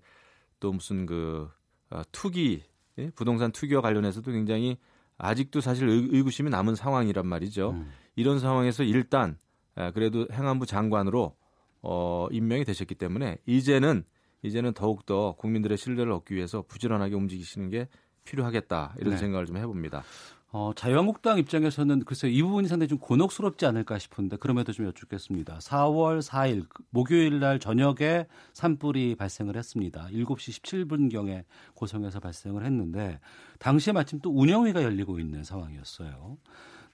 또 무슨 그 어, 투기 예? 부동산 투기와 관련해서도 굉장히 아직도 사실 의, 의구심이 남은 상황이란 말이죠. 음. 이런 상황에서 일단 에, 그래도 행안부 장관으로 어, 임명이 되셨기 때문에 이제는 이제는 더욱 더 국민들의 신뢰를 얻기 위해서 부지런하게 움직이시는 게 필요하겠다 이런 네. 생각을 좀 해봅니다. 어, 자유한국당 입장에서는 글쎄 이 부분이 상당히 좀 곤혹스럽지 않을까 싶은데 그럼에도 좀 여쭙겠습니다. 4월 4일 목요일 날 저녁에 산불이 발생을 했습니다. 7시 17분경에 고성에서 발생을 했는데 당시에 마침 또 운영위가 열리고 있는 상황이었어요.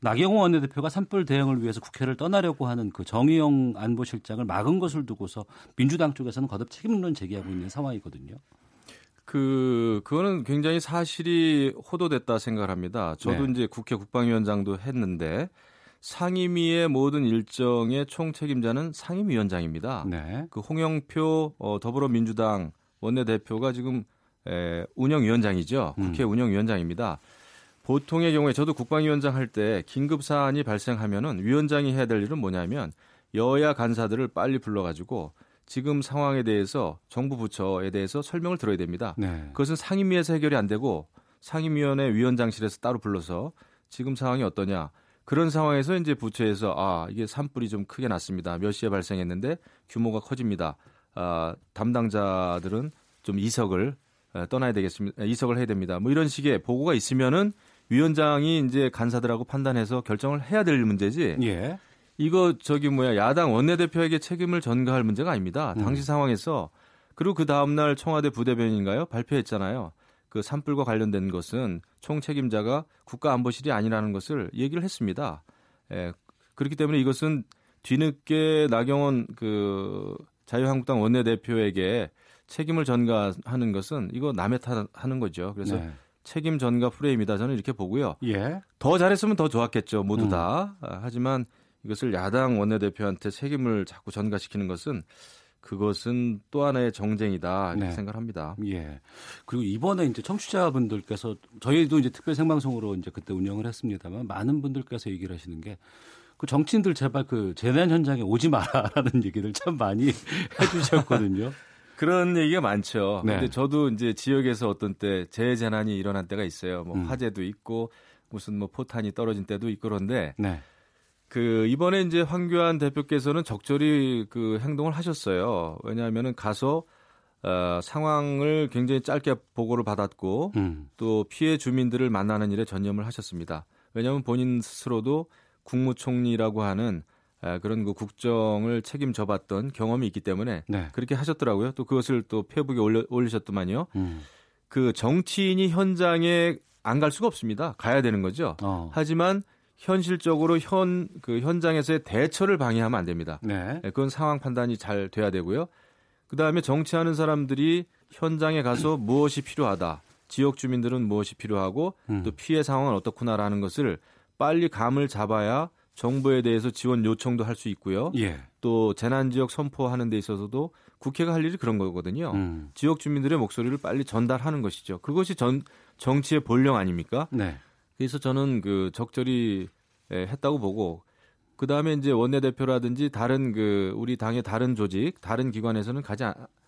나경원 원내대표가 산불 대응을 위해서 국회를 떠나려고 하는 그 정의용 안보실장을 막은 것을 두고서 민주당 쪽에서는 거듭 책임론 제기하고 있는 상황이거든요. 그 그거는 굉장히 사실이 호도됐다 생각을 합니다. 저도 네. 이제 국회 국방위원장도 했는데 상임위의 모든 일정의 총 책임자는 상임위원장입니다. 네. 그 홍영표 어, 더불어민주당 원내대표가 지금 에, 운영위원장이죠. 국회 음. 운영위원장입니다. 보통의 경우에 저도 국방위원장 할 때 긴급 사안이 발생하면은 위원장이 해야 될 일은 뭐냐면 여야 간사들을 빨리 불러가지고 지금 상황에 대해서 정부 부처에 대해서 설명을 들어야 됩니다. 네. 그것은 상임위에서 해결이 안 되고 상임위원회 위원장실에서 따로 불러서 지금 상황이 어떠냐 그런 상황에서 이제 부처에서 아 이게 산불이 좀 크게 났습니다. 몇 시에 발생했는데 규모가 커집니다. 아, 담당자들은 좀 이석을 에, 떠나야 되겠습니다. 에, 이석을 해야 됩니다. 뭐 이런 식의 보고가 있으면은 위원장이 이제 간사들하고 판단해서 결정을 해야 될 문제지. 예. 이거 저기 뭐야 야당 원내대표에게 책임을 전가할 문제가 아닙니다. 당시 음. 상황에서 그리고 그 다음 날 청와대 부대변인가요 발표했잖아요. 그그 산불과 관련된 것은 총 책임자가 국가안보실이 아니라는 것을 얘기를 했습니다. 예, 그렇기 때문에 이것은 뒤늦게 나경원 그 자유한국당 원내대표에게 책임을 전가하는 것은 이거 남의 탓하는 거죠. 그래서 네. 책임 전가 프레임이다 저는 이렇게 보고요. 예. 더 잘했으면 더 좋았겠죠. 모두 음. 다. 아, 하지만 이것을 야당 원내대표한테 책임을 자꾸 전가시키는 것은 그것은 또 하나의 정쟁이다 이렇게 네. 생각합니다. 예. 그리고 이번에 이제 청취자분들께서 저희도 이제 특별 생방송으로 이제 그때 운영을 했습니다만 많은 분들께서 얘기를 하시는 게 그 정치인들 제발 그 재난 현장에 오지 마라라는 얘기를 참 많이 해주셨거든요. 그런 얘기가 많죠. 네. 근데 저도 이제 지역에서 어떤 때 재재난이 일어난 때가 있어요. 뭐 음. 화재도 있고 무슨 뭐 포탄이 떨어진 때도 있고 그런데 네. 그 이번에 이제 황교안 대표께서는 적절히 그 행동을 하셨어요. 왜냐하면은 가서 어, 상황을 굉장히 짧게 보고를 받았고 음. 또 피해 주민들을 만나는 일에 전념을 하셨습니다. 왜냐하면 본인 스스로도 국무총리라고 하는 아, 그런 그 국정을 책임져봤던 경험이 있기 때문에 네. 그렇게 하셨더라고요. 또 그것을 또 페이북에 올려, 올리셨더만요. 음. 그 정치인이 현장에 안 갈 수가 없습니다. 가야 되는 거죠. 어. 하지만 현실적으로 현 그 현장에서의 대처를 방해하면 안 됩니다. 네. 네. 그건 상황 판단이 잘 돼야 되고요. 그 다음에 정치하는 사람들이 현장에 가서 무엇이 필요하다. 지역 주민들은 무엇이 필요하고 음. 또 피해 상황은 어떻구나라는 것을 빨리 감을 잡아야 정부에 대해서 지원 요청도 할 수 있고요. 예. 또 재난 지역 선포하는 데 있어서도 국회가 할 일이 그런 거거든요. 음. 지역 주민들의 목소리를 빨리 전달하는 것이죠. 그것이 전 정치의 본령 아닙니까? 네. 그래서 저는 그 적절히 예, 했다고 보고 그 다음에 이제 원내대표라든지 다른 그 우리 당의 다른 조직, 다른 기관에서는 가지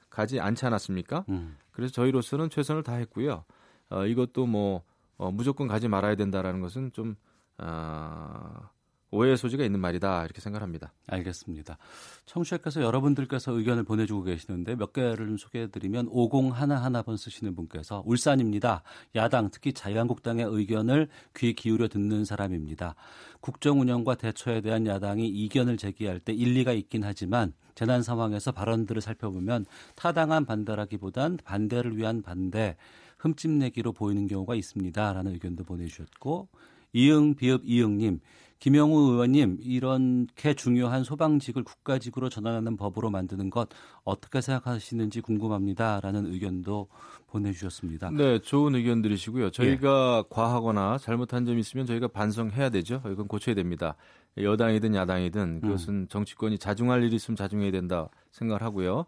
가지 않지 않았습니까? 음. 그래서 저희로서는 최선을 다했고요. 어, 이것도 뭐 어, 무조건 가지 말아야 된다라는 것은 좀 어, 오해의 소지가 있는 말이다 이렇게 생각합니다. 알겠습니다. 청취자께서 여러분들께서 의견을 보내주고 계시는데 몇 개를 소개해드리면 5011번 쓰시는 분께서 울산입니다. 야당 특히 자유한국당의 의견을 귀 기울여 듣는 사람입니다. 국정 운영과 대처에 대한 야당이 이견을 제기할 때 일리가 있긴 하지만 재난 상황에서 발언들을 살펴보면 타당한 반대라기보단 반대를 위한 반대 흠집내기로 보이는 경우가 있습니다 라는 의견도 보내주셨고 이응 비읍 이응님 김영우 의원님 이렇게 중요한 소방직을 국가직으로 전환하는 법으로 만드는 것 어떻게 생각하시는지 궁금합니다라는 의견도 보내주셨습니다. 네, 좋은 의견들이시고요. 저희가 예. 과하거나 잘못한 점이 있으면 저희가 반성해야 되죠. 이건 고쳐야 됩니다. 여당이든 야당이든 그것은 음. 정치권이 자중할 일이 있으면 자중해야 된다 생각을 하고요.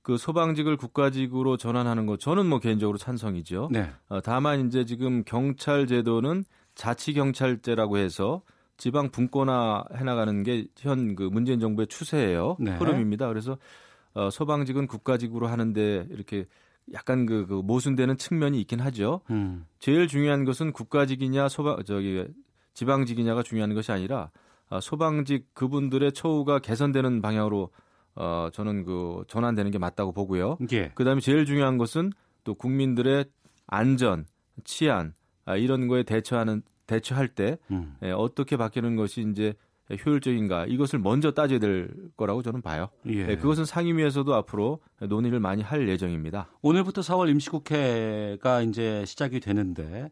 그 소방직을 국가직으로 전환하는 것 저는 뭐 개인적으로 찬성이죠. 네. 어, 다만 이제 지금 경찰 제도는 자치 경찰제라고 해서 지방 분권화 해나가는 게 현 그 문재인 정부의 추세예요. 네. 흐름입니다. 그래서 어, 소방직은 국가직으로 하는데 이렇게 약간 그, 그 모순되는 측면이 있긴 하죠. 음. 제일 중요한 것은 국가직이냐 소방 저기 지방직이냐가 중요한 것이 아니라 어, 소방직 그분들의 처우가 개선되는 방향으로 어 저는 그 전환되는 게 맞다고 보고요. 예. 그다음에 제일 중요한 것은 또 국민들의 안전, 치안 아, 이런 거에 대처하는 대처할 때 음. 예, 어떻게 바뀌는 것이 이제 효율적인가 이것을 먼저 따져야 될 거라고 저는 봐요. 예. 네, 그것은 상임위에서도 앞으로 논의를 많이 할 예정입니다. 오늘부터 4월 임시국회가 이제 시작이 되는데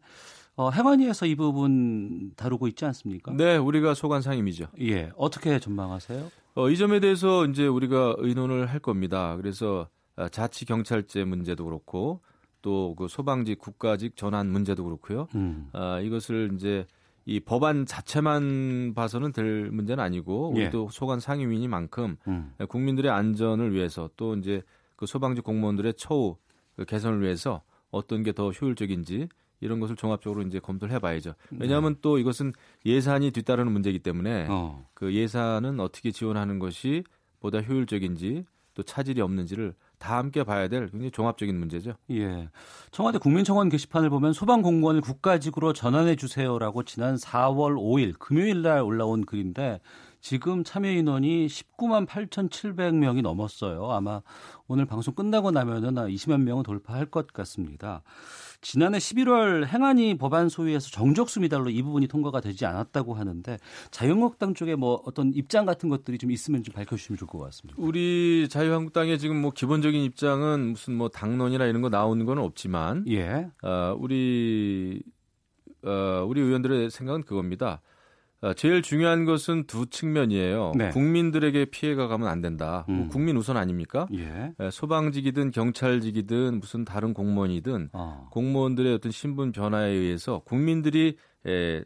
어, 행안위에서 이 부분 다루고 있지 않습니까? 네, 우리가 소관 상임이죠. 예, 어떻게 전망하세요? 어, 이 점에 대해서 이제 우리가 의논을 할 겁니다. 그래서 아, 자치 경찰제 문제도 그렇고 또 그 소방직 국가직 전환 문제도 그렇고요. 음. 아, 이것을 이제 이 법안 자체만 봐서는 될 문제는 아니고 우리도 예. 소관 상임위니만큼 음. 국민들의 안전을 위해서 또 이제 그 소방직 공무원들의 처우 그 개선을 위해서 어떤 게 더 효율적인지 이런 것을 종합적으로 이제 검토를 해봐야죠. 왜냐하면 네. 또 이것은 예산이 뒤따르는 문제이기 때문에 어. 그 예산은 어떻게 지원하는 것이 보다 효율적인지 또 차질이 없는지를 다 함께 봐야 될 굉장히 종합적인 문제죠. 예. 청와대 국민청원 게시판을 보면 소방 공무원을 국가직으로 전환해 주세요라고 지난 4월 5일 금요일 날 올라온 글인데 지금 참여 인원이 19만 8,700명이 넘었어요. 아마 오늘 방송 끝나고 나면은 20만 명은 돌파할 것 같습니다. 지난해 11월 행안위 법안 소위에서 정적수 미달로 이 부분이 통과가 되지 않았다고 하는데 자유한국당 쪽에 뭐 어떤 입장 같은 것들이 좀 있으면 좀 밝혀주시면 좋을 것 같습니다. 우리 자유한국당의 지금 뭐 기본적인 입장은 무슨 뭐 당론이나 이런 거 나오는 건 없지만, 예, 어, 우리 어, 우리 의원들의 생각은 그겁니다. 어, 제일 중요한 것은 두 측면이에요. 네. 국민들에게 피해가 가면 안 된다. 뭐 음. 국민 우선 아닙니까? 예, 에, 소방직이든 경찰직이든 무슨 다른 공무원이든 어, 공무원들의 어떤 신분 변화에 의해서 국민들이 에,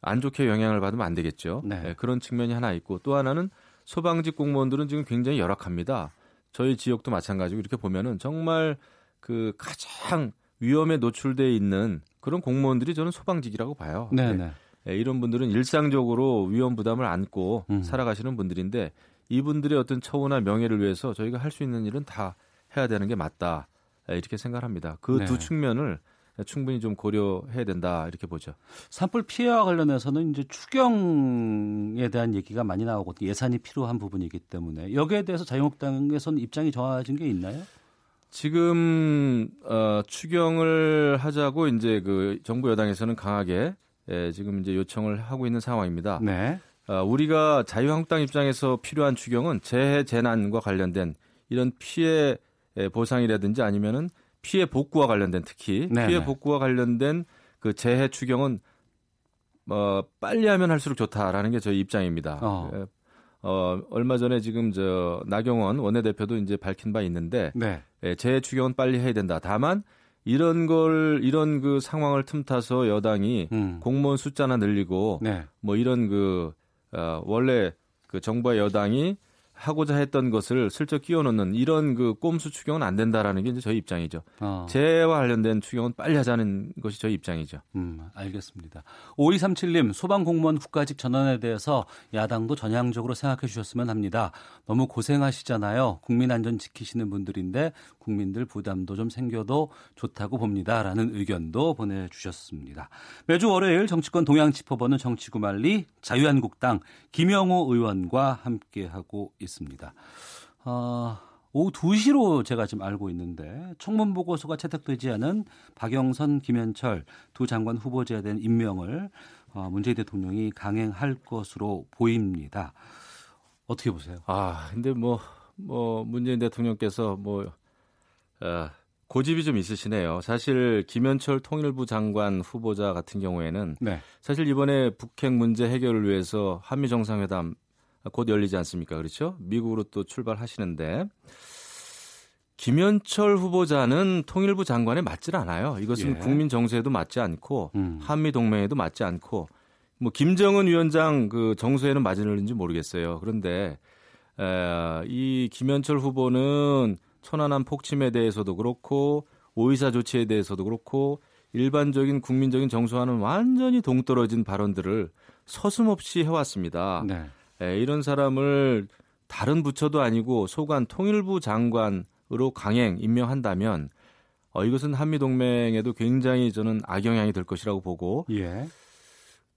안 좋게 영향을 받으면 안 되겠죠. 네. 에, 그런 측면이 하나 있고 또 하나는 소방직 공무원들은 지금 굉장히 열악합니다. 저희 지역도 마찬가지고 이렇게 보면은 정말 그 가장 위험에 노출돼 있는 그런 공무원들이 저는 소방직이라고 봐요. 네, 예. 네. 예, 이런 분들은 일상적으로 위험 부담을 안고 음. 살아가시는 분들인데 이분들의 어떤 처우나 명예를 위해서 저희가 할 수 있는 일은 다 해야 되는 게 맞다 예, 이렇게 생각합니다. 그두 네. 측면을 충분히 좀 고려해야 된다 이렇게 보죠. 산불 피해와 관련해서는 이제 추경에 대한 얘기가 많이 나오고 예산이 필요한 부분이기 때문에 여기에 대해서 자유한국당에서는 입장이 정해진 게 있나요? 지금 어, 추경을 하자고 이제 그 정부 여당에서는 강하게 예, 지금 이제 요청을 하고 있는 상황입니다. 네. 어, 우리가 자유한국당 입장에서 필요한 추경은 재해 재난과 관련된 이런 피해 예, 보상이라든지 아니면은 피해 복구와 관련된 특히 네, 피해 네. 복구와 관련된 그 재해 추경은 어, 빨리 하면 할수록 좋다라는 게 저희 입장입니다. 어. 예, 어, 얼마 전에 지금 저 나경원 원내대표도 이제 밝힌 바 있는데 네. 예, 재해 추경은 빨리 해야 된다. 다만 이런 걸 이런 그 상황을 틈타서 여당이 음. 공무원 숫자나 늘리고 네. 뭐 이런 그 어, 원래 그 정부와 여당이 하고자 했던 것을 슬쩍 끼워 넣는 이런 그 꼼수 추경은 안 된다라는 게 이제 저희 입장이죠. 어. 재해와 관련된 추경은 빨리 하자는 것이 저희 입장이죠. 음, 알겠습니다. 5237님, 소방공무원 국가직 전환에 대해서 야당도 전향적으로 생각해 주셨으면 합니다. 너무 고생하시잖아요. 국민 안전 지키시는 분들인데 국민들 부담도 좀 생겨도 좋다고 봅니다. 라는 의견도 보내주셨습니다. 매주 월요일 정치권 동향 짚어보는 정치구말리 자유한국당 김영호 의원과 함께하고 있습니다. 어, 오후 2시로 제가 지금 알고 있는데 청문 보고서가 채택되지 않은 박영선, 김현철 두 장관 후보자에 대한 임명을 어, 문재인 대통령이 강행할 것으로 보입니다. 어떻게 보세요? 아, 근데 뭐, 뭐, 문재인 대통령께서 뭐, 어, 고집이 좀 있으시네요. 사실 김현철 통일부 장관 후보자 같은 경우에는 네. 사실 이번에 북핵 문제 해결을 위해서 한미 정상회담 곧 열리지 않습니까? 그렇죠? 미국으로 또 출발하시는데 김현철 후보자는 통일부 장관에 맞질 않아요. 이것은 예. 국민 정세에도 맞지 않고 음. 한미 동맹에도 맞지 않고 뭐 김정은 위원장 그 정서에는 맞을는지 모르겠어요. 그런데 에, 이 김현철 후보는 천안함 폭침에 대해서도 그렇고 오이사 조치에 대해서도 그렇고 일반적인 국민적인 정서와는 완전히 동떨어진 발언들을 서슴없이 해왔습니다. 네. 에, 이런 사람을 다른 부처도 아니고 소관 통일부 장관으로 강행 임명한다면 어, 이것은 한미 동맹에도 굉장히 저는 악영향이 될 것이라고 보고 예.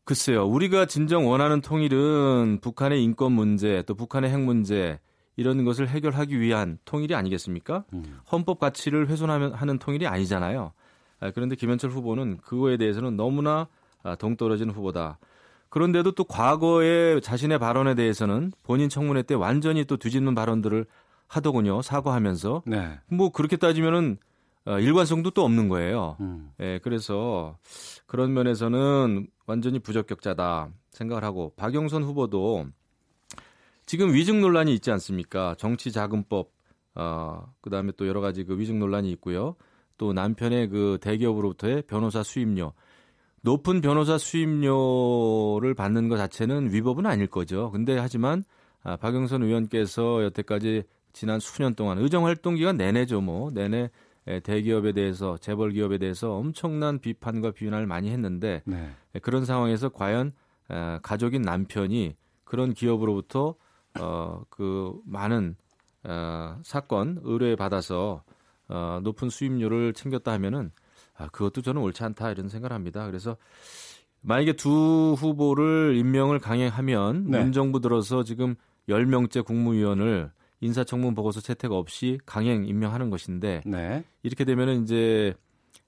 글쎄요, 우리가 진정 원하는 통일은 북한의 인권 문제, 또 북한의 핵 문제 이런 것을 해결하기 위한 통일이 아니겠습니까? 음. 헌법 가치를 훼손하면 하는 통일이 아니잖아요. 아, 그런데 김현철 후보는 그거에 대해서는 너무나 아, 동떨어진 후보다. 그런데도 또 과거에 자신의 발언에 대해서는 본인 청문회 때 완전히 또 뒤집는 발언들을 하더군요. 사과하면서. 네. 뭐 그렇게 따지면은 어, 일관성도 또 없는 거예요. 음. 예, 그래서 그런 면에서는 완전히 부적격자다 생각을 하고 박영선 후보도 지금 위증 논란이 있지 않습니까? 정치 자금법 어, 그다음에 또 여러 가지 그 위증 논란이 있고요. 또 남편의 그 대기업으로부터의 변호사 수임료 높은 변호사 수임료를 받는 것 자체는 위법은 아닐 거죠. 근데 하지만 아, 박영선 의원께서 여태까지 지난 수년 동안 의정 활동 기간 내내죠, 뭐 내내 에, 대기업에 대해서 재벌 기업에 대해서 엄청난 비판과 비난을 많이 했는데 네. 에, 그런 상황에서 과연 에, 가족인 남편이 그런 기업으로부터 어, 그 많은 어, 사건 의뢰 받아서 어, 높은 수임료를 챙겼다 하면은 아, 그것도 저는 옳지 않다 이런 생각을 합니다. 그래서 만약에 두 후보를 임명을 강행하면 네. 문정부 들어서 지금 10명째 국무위원을 인사청문 보고서 채택 없이 강행 임명하는 것인데 네. 이렇게 되면은 이제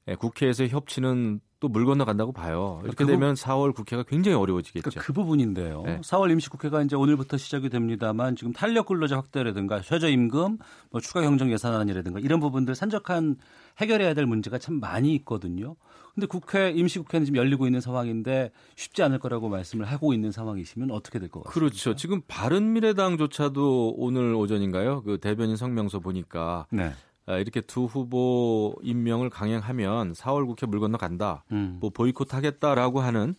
예, 국회에서 협치는 또물 건너간다고 봐요. 이렇게 그 되면 4월 국회가 굉장히 어려워지겠죠. 그러니까 그 부분인데요. 네. 4월 임시국회가 이제 오늘부터 시작이 됩니다만 지금 탄력 근로자 확대라든가 최저임금, 뭐 추가 경정 예산안이라든가 이런 부분들 산적한 해결해야 될 문제가 참 많이 있거든요. 근데 국회 임시국회는 지금 열리고 있는 상황인데 쉽지 않을 거라고 말씀을 하고 있는 상황이시면 어떻게 될 것 같습니까? 그렇죠. 지금 바른 미래당조차도 오늘 오전인가요? 그 대변인 성명서 보니까 네. 아, 이렇게 두 후보 임명을 강행하면 4월 국회 물 건너 간다. 음. 뭐 보이콧 하겠다라고 하는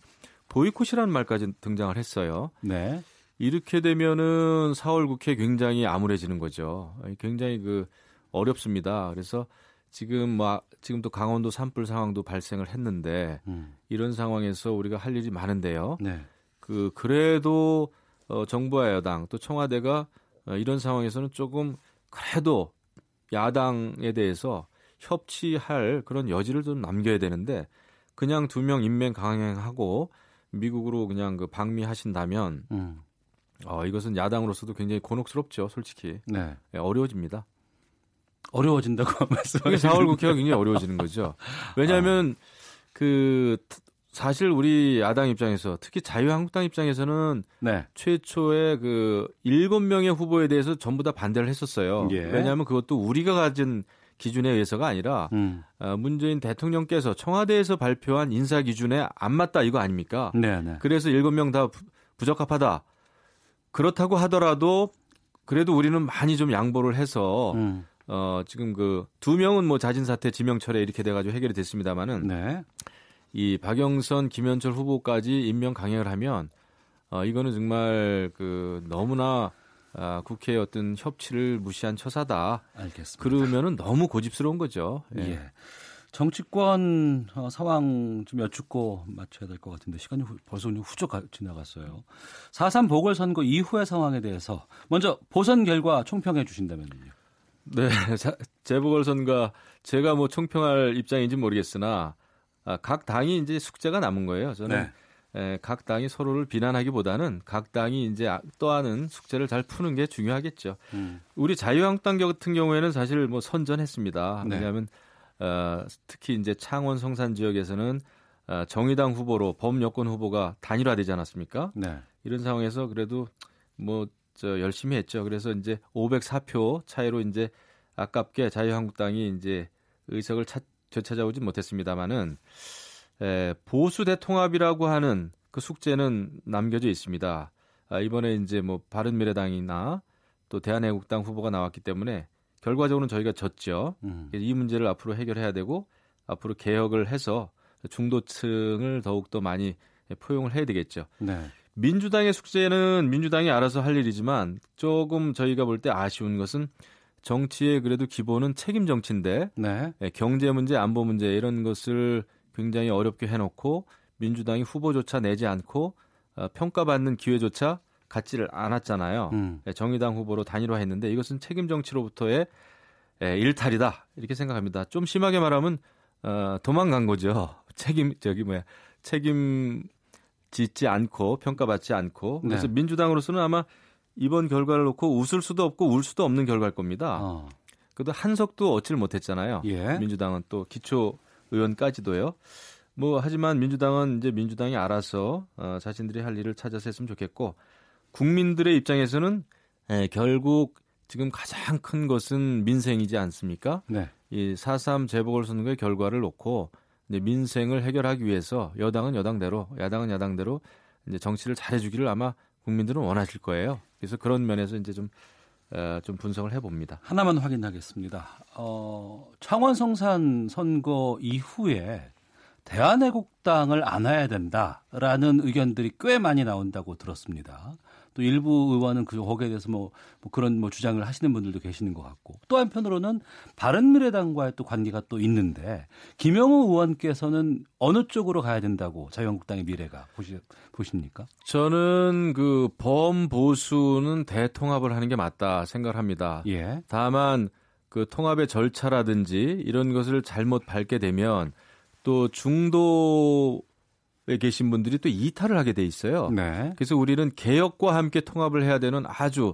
보이콧이라는 말까지 등장을 했어요. 네. 이렇게 되면은 4월 국회 굉장히 암울해지는 거죠. 굉장히 그 어렵습니다. 그래서 지금 뭐 지금 또 강원도 산불 상황도 발생을 했는데 음. 이런 상황에서 우리가 할 일이 많은데요. 네. 그 그래도 어 정부와 여당 또 청와대가 어, 이런 상황에서는 조금 그래도 야당에 대해서 협치할 그런 여지를 좀 남겨야 되는데 그냥 두명 임명 강행하고 미국으로 그냥 그 방미하신다면 음. 어, 이것은 야당으로서도 굉장히 곤혹스럽죠, 솔직히. 네. 예, 어려워집니다. 어려워진다고 말씀하시는 4월 국회가 굉장히 어려워지는 거죠. 왜냐하면 그 사실 우리 야당 입장에서 특히 자유한국당 입장에서는 네. 최초에 그 일곱 명의 후보에 대해서 전부 다 반대를 했었어요. 예. 왜냐하면 그것도 우리가 가진 기준에 의해서가 아니라 음. 어, 문재인 대통령께서 청와대에서 발표한 인사 기준에 안 맞다 이거 아닙니까? 네, 네. 그래서 일곱 명 다 부적합하다. 그렇다고 하더라도 그래도 우리는 많이 좀 양보를 해서 음. 어 지금 그 두 명은 뭐 자진 사퇴 지명 철회 이렇게 돼 가지고 해결이 됐습니다만은 네. 이 박영선 김현철 후보까지 임명 강행을 하면 어 이거는 정말 그 너무나 아, 국회의 어떤 협치를 무시한 처사다. 알겠습니다. 그러면은 너무 고집스러운 거죠. 예. 예. 정치권 어, 상황 좀 여쭙고 맞춰야 될 것 같은데 시간이 후, 벌써 후적 가- 지나갔어요. 4.3 보궐선거 이후의 상황에 대해서 먼저 보선 결과 총평해 주신다면요. 네, 자, 재보궐선거 제가 뭐 총평할 입장인지 모르겠으나 아, 각 당이 이제 숙제가 남은 거예요. 저는 에, 각 당이 서로를 비난하기보다는 각 당이 이제 아- 떠하는 숙제를 잘 푸는 게 중요하겠죠. 음. 우리 자유한국당 같은 경우에는 사실 뭐 선전했습니다. 네. 왜냐하면 어, 특히 이제 창원 성산 지역에서는 어, 정의당 후보로 범여권 후보가 단일화되지 않았습니까? 네. 이런 상황에서 그래도 뭐 저 열심히 했죠. 그래서 이제 504표 차이로 이제 아깝게 자유한국당이 이제 의석을 찾, 되찾아오지 못했습니다만은 에, 보수 대통합이라고 하는 그 숙제는 남겨져 있습니다. 아, 이번에 이제 뭐 바른미래당이나 또 대한애국당 후보가 나왔기 때문에 결과적으로는 저희가 졌죠. 음. 이 문제를 앞으로 해결해야 되고 앞으로 개혁을 해서 중도층을 더욱 더 많이 포용을 해야 되겠죠. 네. 민주당의 숙제는 민주당이 알아서 할 일이지만 조금 저희가 볼 때 아쉬운 것은 정치의 그래도 기본은 책임 정치인데 네. 예, 경제 문제, 안보 문제 이런 것을 굉장히 어렵게 해놓고 민주당이 후보조차 내지 않고 어, 평가받는 기회조차 갖지를 않았잖아요. 음. 예, 정의당 후보로 단일화했는데 이것은 책임 정치로부터의 예, 일탈이다 이렇게 생각합니다. 좀 심하게 말하면 어, 도망간 거죠. 책임 저기 뭐야 책임 짓지 않고 평가받지 않고 그래서 네. 민주당으로서는 아마 이번 결과를 놓고 웃을 수도 없고 울 수도 없는 결과일 겁니다. 어. 그래도 한석도 얻지를 못했잖아요. 예. 민주당은 또 기초 의원까지도요. 뭐 하지만 민주당은 이제 민주당이 알아서 어, 자신들이 할 일을 찾아서 했으면 좋겠고 국민들의 입장에서는 에, 결국 지금 가장 큰 것은 민생이지 않습니까? 네. 이4.3 재보궐선거의 결과를 놓고 이제 민생을 해결하기 위해서 여당은 여당대로 야당은 야당대로 이제 정치를 잘해주기를 아마 국민들은 원하실 거예요. 그래서 그런 면에서 이제 좀, 어, 좀 분석을 해봅니다. 하나만 확인하겠습니다. 어, 창원 성산 선거 이후에 대한애국당을 안아야 된다라는 의견들이 꽤 많이 나온다고 들었습니다. 또 일부 의원은 그 거기에 대해서 뭐, 뭐 그런 뭐 주장을 하시는 분들도 계시는 것 같고 또 한편으로는 바른미래당과의 또 관계가 또 있는데 김영우 의원께서는 어느 쪽으로 가야 된다고 자유한국당의 미래가 보시, 보십니까? 저는 그 범보수는 대통합을 하는 게 맞다 생각을 합니다. 예. 다만 그 통합의 절차라든지 이런 것을 잘못 밟게 되면 또 중도에 계신 분들이 또 이탈을 하게 돼 있어요. 네. 그래서 우리는 개혁과 함께 통합을 해야 되는 아주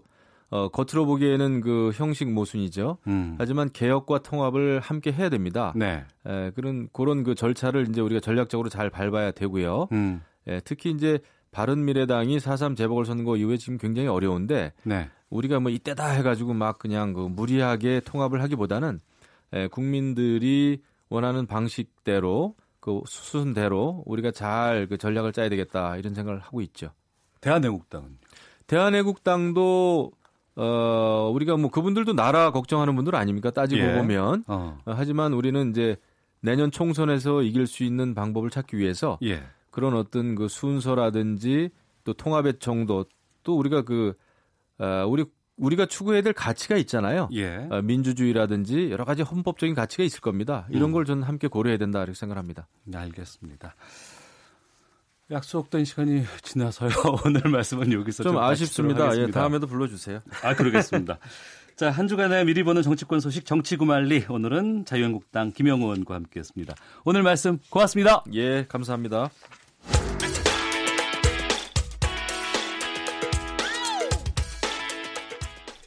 어, 겉으로 보기에는 그 형식 모순이죠. 음. 하지만 개혁과 통합을 함께 해야 됩니다. 네. 에, 그런 그런 그 절차를 이제 우리가 전략적으로 잘 밟아야 되고요. 음. 에, 특히 이제 바른 미래당이 4.3 재보궐선거 이후에 지금 굉장히 어려운데 네. 우리가 뭐 이때다 해가지고 막 그냥 그 무리하게 통합을 하기보다는 에, 국민들이 원하는 방식대로 그 수순대로 우리가 잘 그 전략을 짜야 되겠다 이런 생각을 하고 있죠. 대한애국당은 대한애국당도 어 우리가 뭐 그분들도 나라 걱정하는 분들 아닙니까 따지고 예. 보면 어. 어, 하지만 우리는 이제 내년 총선에서 이길 수 있는 방법을 찾기 위해서 예. 그런 어떤 그 순서라든지 또 통합의 정도 또 우리가 그 어, 우리 우리가 추구해야 될 가치가 있잖아요. 예. 어, 민주주의라든지 여러 가지 헌법적인 가치가 있을 겁니다. 이런 음. 걸 저는 함께 고려해야 된다 이렇게 생각합니다. 네, 알겠습니다. 약속된 시간이 지나서요. 오늘 말씀은 여기서 좀, 좀 아쉽습니다. 예, 다음에도 불러주세요. 아 그러겠습니다. 자, 한 주간의 미리 보는 정치권 소식 정치구말리 오늘은 자유한국당 김영우 의원과 함께했습니다. 오늘 말씀 고맙습니다. 예, 감사합니다.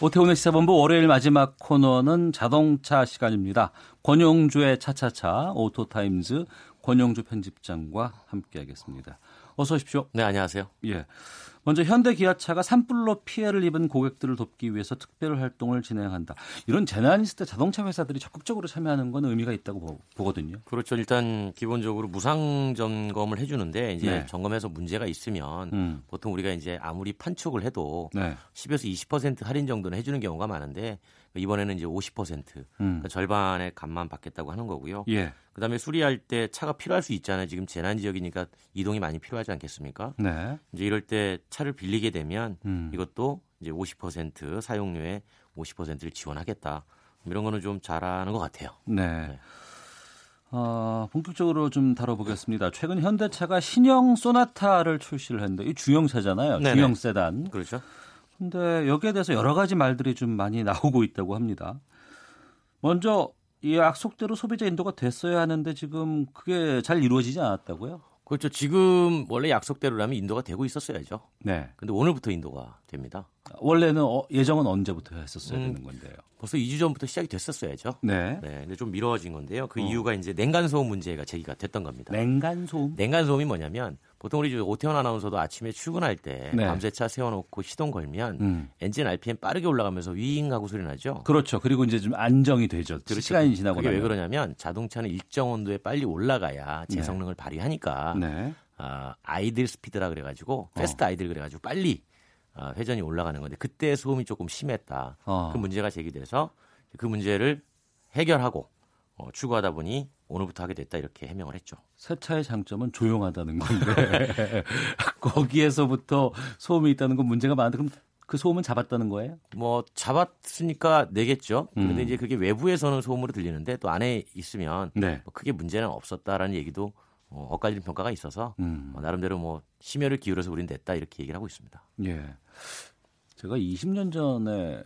오태훈의 시사본부 월요일 마지막 코너는 자동차 시간입니다. 권용주의 차차차 오토타임즈 권용주 편집장과 함께하겠습니다. 어서 오십시오. 네, 안녕하세요. 예. 먼저 현대 기아차가 산불로 피해를 입은 고객들을 돕기 위해서 특별 활동을 진행한다. 이런 재난이 있을 때 자동차 회사들이 적극적으로 참여하는 건 의미가 있다고 보거든요. 그렇죠. 일단 기본적으로 무상 점검을 해주는데 이제 네. 점검해서 문제가 있으면 음. 보통 우리가 이제 아무리 판촉을 해도 네. 10에서 20% 할인 정도는 해주는 경우가 많은데 이번에는 이제 50% 음. 그러니까 절반의 값만 받겠다고 하는 거고요. 예. 그다음에 수리할 때 차가 필요할 수 있잖아요. 지금 재난 지역이니까 이동이 많이 필요하지 않겠습니까? 네. 이제 이럴 때 차를 빌리게 되면 음. 이것도 이제 50% 사용료의 50%를 지원하겠다. 이런 거는 좀 잘하는 것 같아요. 네. 네. 어, 본격적으로 좀 다뤄보겠습니다. 최근 현대차가 신형 소나타를 출시를 했는데 이 중형차잖아요. 네네. 중형 세단. 그렇죠. 근데 여기에 대해서 여러 가지 말들이 좀 많이 나오고 있다고 합니다. 먼저 이 약속대로 소비자 인도가 됐어야 하는데 지금 그게 잘 이루어지지 않았다고요? 그렇죠. 지금 원래 약속대로라면 인도가 되고 있었어야죠. 네. 근데 오늘부터 인도가 됩니다. 원래는 어, 예정은 언제부터 했었어야 음, 되는 건데요. 벌써 2주 전부터 시작이 됐었어야죠. 네. 네. 근데 좀 미뤄진 건데요. 그 어. 이유가 이제 냉간 소음 문제가 제기가 됐던 겁니다. 냉간 소음? 냉간 소음이 뭐냐면 보통 우리 오태원 아나운서도 아침에 출근할 때 네. 밤새차 세워놓고 시동 걸면 음. 엔진 RPM 빠르게 올라가면서 윙 하고 소리 나죠. 그렇죠. 그리고 이제 좀 안정이 되죠. 그렇죠. 시간이 지나고 나면. 왜 그러냐면 자동차는 일정 온도에 빨리 올라가야 제 네. 성능을 발휘하니까 네. 어, 아이들 스피드라 그래가지고 패스트 어. 아이들 그래가지고 빨리 어, 회전이 올라가는 건데 그때 소음이 조금 심했다. 어. 그 문제가 제기돼서 그 문제를 해결하고 어, 추구하다 보니 오늘부터 하게 됐다 이렇게 해명을 했죠. 새 차의 장점은 조용하다는 건데 거기에서부터 소음이 있다는 건 문제가 많은데 그럼 그 소음은 잡았다는 거예요? 뭐 잡았으니까 내겠죠. 그런데 음. 이제 그게 외부에서는 소음으로 들리는데 또 안에 있으면 네. 뭐 크게 문제는 없었다라는 얘기도 어, 엇갈리는 평가가 있어서 음. 어, 나름대로 뭐 심혈을 기울여서 우리는 냈다 이렇게 얘기를 하고 있습니다. 예. 제가 20년 전에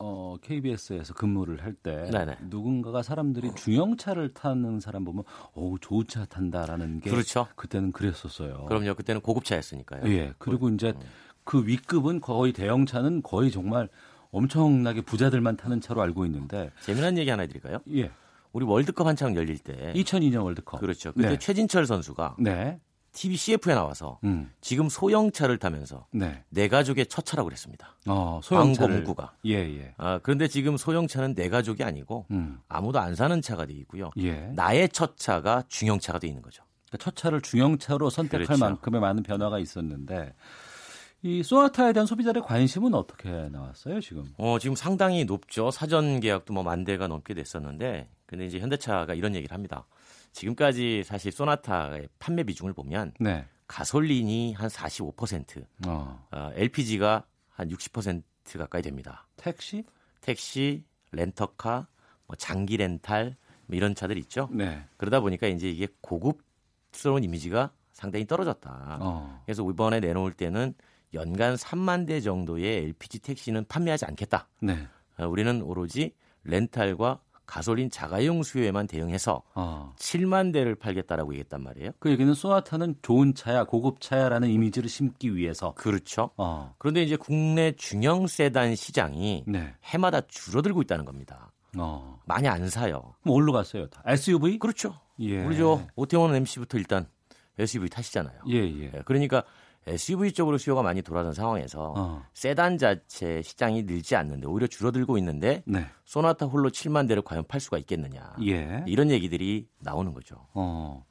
어, KBS에서 근무를 할 때 누군가가 사람들이 중형차를 타는 사람 보면 어우 좋은 차 탄다라는 게 그렇죠. 그때는 그랬었어요. 그럼요. 그때는 고급차였으니까요. 예. 그리고 이제 음. 그 윗급은 거의 대형차는 거의 정말 엄청나게 부자들만 타는 차로 알고 있는데 재미난 얘기 하나 해드릴까요? 예. 우리 월드컵 한창 열릴 때 2002년 월드컵 그렇죠. 그때 네. 최진철 선수가 네. TV CF에 나와서 음. 지금 소형차를 타면서 네. 내 가족의 첫 차라고 그랬습니다. 어, 소형차를. 문구가. 예, 예. 아, 그런데 지금 소형차는 내 가족이 아니고 음. 아무도 안 사는 차가 돼 있고요. 예. 나의 첫 차가 중형차가 돼 있는 거죠. 그러니까 첫 차를 중형차로 선택할 그렇죠. 만큼의 많은 변화가 있었는데 이 소나타에 대한 소비자들의 관심은 어떻게 나왔어요, 지금? 어, 지금 상당히 높죠. 사전 계약도 뭐 만 대가 넘게 됐었는데 근데 이제 현대차가 이런 얘기를 합니다. 지금까지 사실 소나타의 판매 비중을 보면 네. 가솔린이 한 45%, 어. 어, LPG가 한60% 30% 가까이 됩니다. 택시? 택시, 렌터카, 뭐 장기 렌탈 뭐 이런 차들 있죠. 네. 그러다 보니까 이제 이게 고급스러운 이미지가 상당히 떨어졌다. 어. 그래서 이번에 내놓을 때는 연간 3만 대 정도의 LPG 택시는 판매하지 않겠다. 네. 어, 우리는 오로지 렌탈과 가솔린 자가용 수요에만 대응해서 어. 7만 대를 팔겠다라고 얘기했단 말이에요. 그 얘기는 소나타는 좋은 차야, 고급 차야라는 이미지를 심기 위해서. 그렇죠. 어. 그런데 이제 국내 중형 세단 시장이 네. 해마다 줄어들고 있다는 겁니다. 어. 많이 안 사요. 그럼 뭘로 갔어요? 다? SUV? 그렇죠. 예. 우리 저 오태원 MC부터 일단 SUV 타시잖아요. 예, 예. 그러니까 SUV 쪽으로 수요가 많이 돌아선 상황에서 어. 세단 자체 시장이 늘지 않는데 오히려 줄어들고 있는데 네. 소나타 홀로 7만 대를 과연 팔 수가 있겠느냐. 예. 이런 얘기들이 나오는 거죠. 어.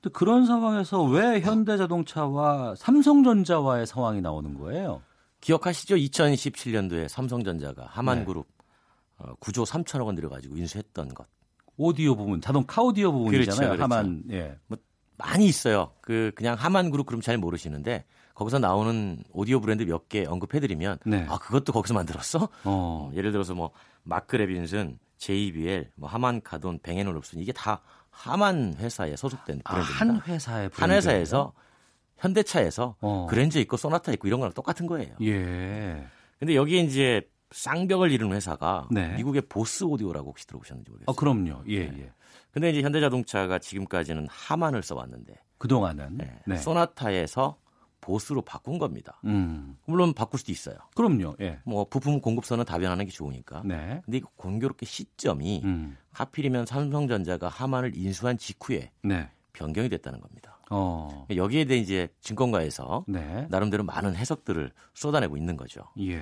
근데 그런 상황에서 왜 현대자동차와 삼성전자와의 상황이 나오는 거예요? 기억하시죠? 2017년도에 삼성전자가 하만그룹 네. 어, 9조 3천억 원 들여가지고 인수했던 것. 오디오 부분, 자동 카 오디오 부분이잖아요. 그렇죠, 그렇죠. 하만. 예. 뭐 많이 있어요. 그 그냥 하만 그룹 그럼 잘 모르시는데 거기서 나오는 오디오 브랜드 몇 개 언급해드리면 네. 아 그것도 거기서 만들었어? 어. 예를 들어서 뭐 마크 레빈슨, JBL, 뭐 하만 카돈, 뱅앤올uf슨 이게 다 하만 회사에 소속된 아, 브랜드입니다. 한 회사의 한 회사에서 현대차에서 어. 그랜저 있고 소나타 있고 이런 거랑 똑같은 거예요. 예. 근데 여기에 이제 쌍벽을 이루는 회사가 네. 미국의 보스 오디오라고 혹시 들어보셨는지 모르겠어요. 아, 그럼요. 예, 네. 예. 근데 이제 현대자동차가 지금까지는 하만을 써왔는데 그동안은. 네. 네. 소나타에서 보스로 바꾼 겁니다. 음. 물론 바꿀 수도 있어요. 그럼요. 예. 뭐 부품 공급선은 다변하는 게 좋으니까. 네. 근데 이 공교롭게 시점이 음. 하필이면 삼성전자가 하만을 인수한 직후에 네. 변경이 됐다는 겁니다. 어. 여기에 대해 이제 증권가에서 네. 나름대로 많은 해석들을 쏟아내고 있는 거죠. 예.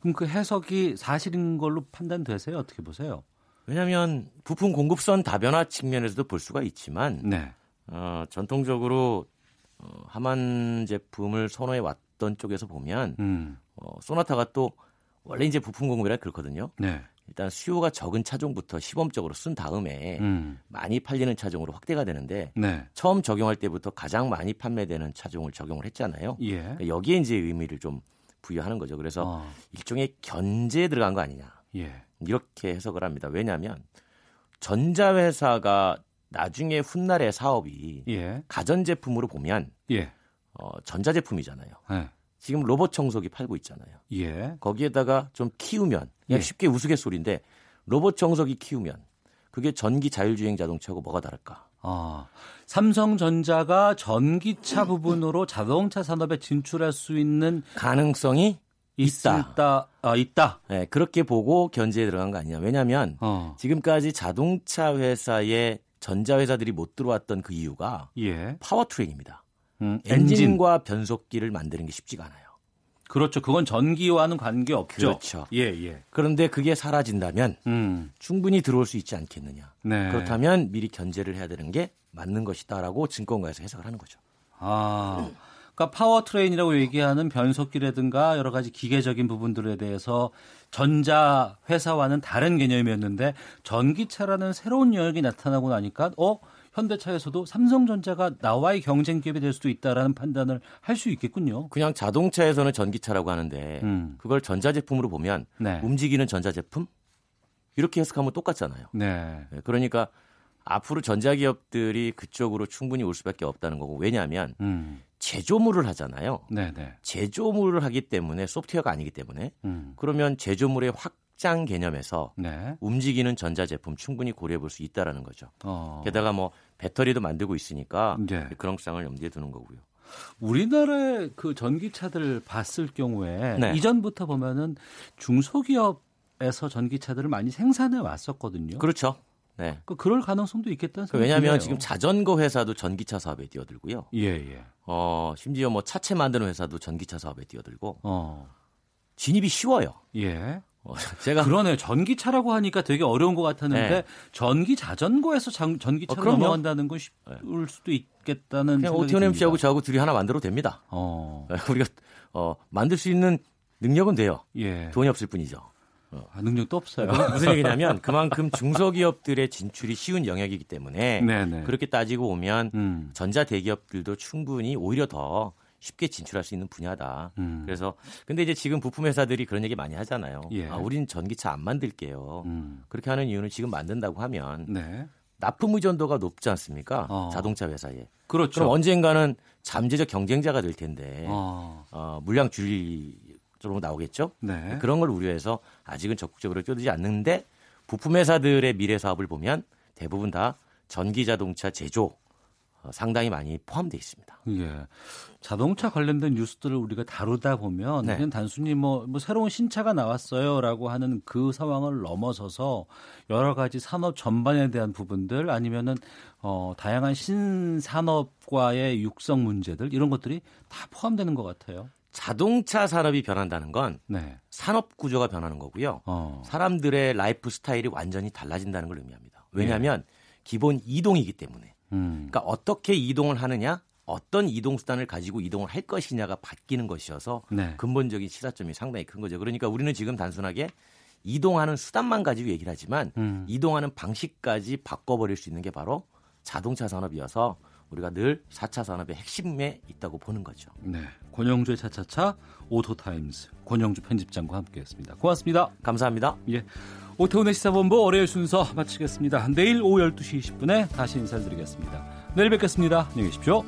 그럼 그 해석이 사실인 걸로 판단되세요? 어떻게 보세요? 왜냐하면 부품 공급선 다변화 측면에서도 볼 수가 있지만 네. 어, 전통적으로 어, 하만 제품을 선호해 왔던 쪽에서 보면 음. 어, 소나타가 또 원래 이제 부품 공급이라 그렇거든요. 네. 일단 수요가 적은 차종부터 시범적으로 쓴 다음에 음. 많이 팔리는 차종으로 확대가 되는데 네. 처음 적용할 때부터 가장 많이 판매되는 차종을 적용을 했잖아요. 예. 그러니까 여기에 이제 의미를 좀 부여하는 거죠. 그래서 어. 일종의 견제에 들어간 거 아니냐. 예. 이렇게 해석을 합니다. 왜냐하면 전자회사가 나중에 훗날의 사업이 예. 가전제품으로 보면 예. 어, 전자제품이잖아요. 네. 지금 로봇 청소기 팔고 있잖아요. 예. 거기에다가 좀 키우면 그냥 예. 쉽게 우스갯소리인데 로봇 청소기 키우면 그게 전기 자율주행 자동차하고 뭐가 다를까? 아, 삼성전자가 전기차 부분으로 자동차 산업에 진출할 수 있는 가능성이 있다. 있다. 아, 있다. 네, 그렇게 보고 견제에 들어간 거 아니냐. 왜냐하면 어. 지금까지 자동차 회사에 전자 회사들이 못 들어왔던 그 이유가 예. powertrain입니다. 음, 엔진. 엔진 과 변속기를 만드는 게 쉽지가 않아요. 그렇죠. 그건 전기와는 관계 없죠. 그렇죠. 예, 예. 그런데 그게 사라진다면 음. 충분히 들어올 수 있지 않겠느냐. 네. 그렇다면 미리 견제를 해야 되는 게 맞는 것이다라고 증권가에서 해석을 하는 거죠. 아. 그러니까 powertrain이라고 얘기하는 변속기라든가 여러 가지 기계적인 부분들에 대해서 전자 회사와는 다른 개념이었는데 전기차라는 새로운 영역이 나타나고 나니까 어 현대차에서도 삼성전자가 나와의 경쟁 기업이 될 수도 있다라는 판단을 할 수 있겠군요. 그냥 자동차에서는 전기차라고 하는데 음. 그걸 전자제품으로 보면 네. 움직이는 전자제품 이렇게 해석하면 똑같잖아요. 네. 네, 그러니까 앞으로 전자기업들이 그쪽으로 충분히 올 수밖에 없다는 거고 왜냐하면 음. 제조물을 하잖아요. 네, 네. 제조물을 하기 때문에 소프트웨어가 아니기 때문에 음. 그러면 제조물의 확장 개념에서 네. 움직이는 전자제품 충분히 고려해 볼 수 있다라는 거죠. 어. 게다가 뭐 배터리도 만들고 있으니까 네. 그런 상을 염두에 두는 거고요. 우리나라의 그 전기차들 봤을 경우에 네. 이전부터 보면은 중소기업 에서 전기차들을 많이 생산해 왔었거든요. 그렇죠. 네. 그 그럴 가능성도 있겠다는 생각이 왜냐하면. 지금 자전거 회사도 전기차 사업에 뛰어들고요. 예, 예. 어, 심지어 뭐 차체 만드는 회사도 전기차 사업에 뛰어들고 어. 진입이 쉬워요. 예. 어, 제가 그러네 전기차라고 하니까 되게 어려운 것 같았는데 네. 전기 자전거에서 장- 전기차로 어, 그럼요. 넘어간다는 건 쉬울 수도 있겠다는 그냥 오티온 MC하고. 저하고 둘이 하나 만들어도 됩니다. 어. 우리가 어, 만들 수 있는 능력은 돼요. 예. 돈이 없을 뿐이죠. 아, 능력도 없어요. 무슨 얘기냐면 그만큼 중소기업들의 진출이 쉬운 영역이기 때문에 네네. 그렇게 따지고 오면 음. 전자 대기업들도 충분히 오히려 더 쉽게 진출할 수 있는 분야다. 음. 그래서 근데 이제 지금 부품 회사들이 그런 얘기 많이 하잖아요. 예. 아, 우리는 전기차 안 만들게요. 음. 그렇게 하는 이유는 지금 만든다고 하면 네. 납품 의존도가 높지 않습니까? 어. 자동차 회사에. 그렇죠. 그럼 언젠가는 잠재적 경쟁자가 될 텐데 어. 어 물량 줄이 쪽으로 나오겠죠. 네. 그런 걸 우려해서 아직은 적극적으로 뛰어들지 않는데 부품 회사들의 미래 사업을 보면 대부분 다 전기 자동차 제조 어, 상당히 많이 포함되어 있습니다. 예. 자동차 관련된 뉴스들을 우리가 다루다 보면 네. 그냥 단순히 뭐, 뭐 새로운 신차가 나왔어요라고 하는 그 상황을 넘어서서 여러 가지 산업 전반에 대한 부분들 아니면은 어, 다양한 신산업과의 육성 문제들 이런 것들이 다 포함되는 것 같아요. 자동차 산업이 변한다는 건 네. 산업 구조가 변하는 거고요. 어. 사람들의 라이프 스타일이 완전히 달라진다는 걸 의미합니다. 왜냐하면 예. 기본 이동이기 때문에. 음. 그러니까 어떻게 이동을 하느냐, 어떤 이동 수단을 가지고 이동을 할 것이냐가 바뀌는 것이어서 네. 근본적인 시사점이 상당히 큰 거죠. 그러니까 우리는 지금 단순하게 이동하는 수단만 가지고 얘기를 하지만 음. 이동하는 방식까지 바꿔버릴 수 있는 게 바로 자동차 산업이어서 우리가 늘 4차 산업의 핵심에 있다고 보는 거죠. 네. 권용주의 차차차 오토타임즈 권용주 편집장과 함께했습니다. 고맙습니다. 감사합니다. 예. 오태훈의 시사본부 월요일 순서 마치겠습니다. 내일 오후 12시 20분에 다시 인사드리겠습니다. 내일 뵙겠습니다. 안녕히 계십시오.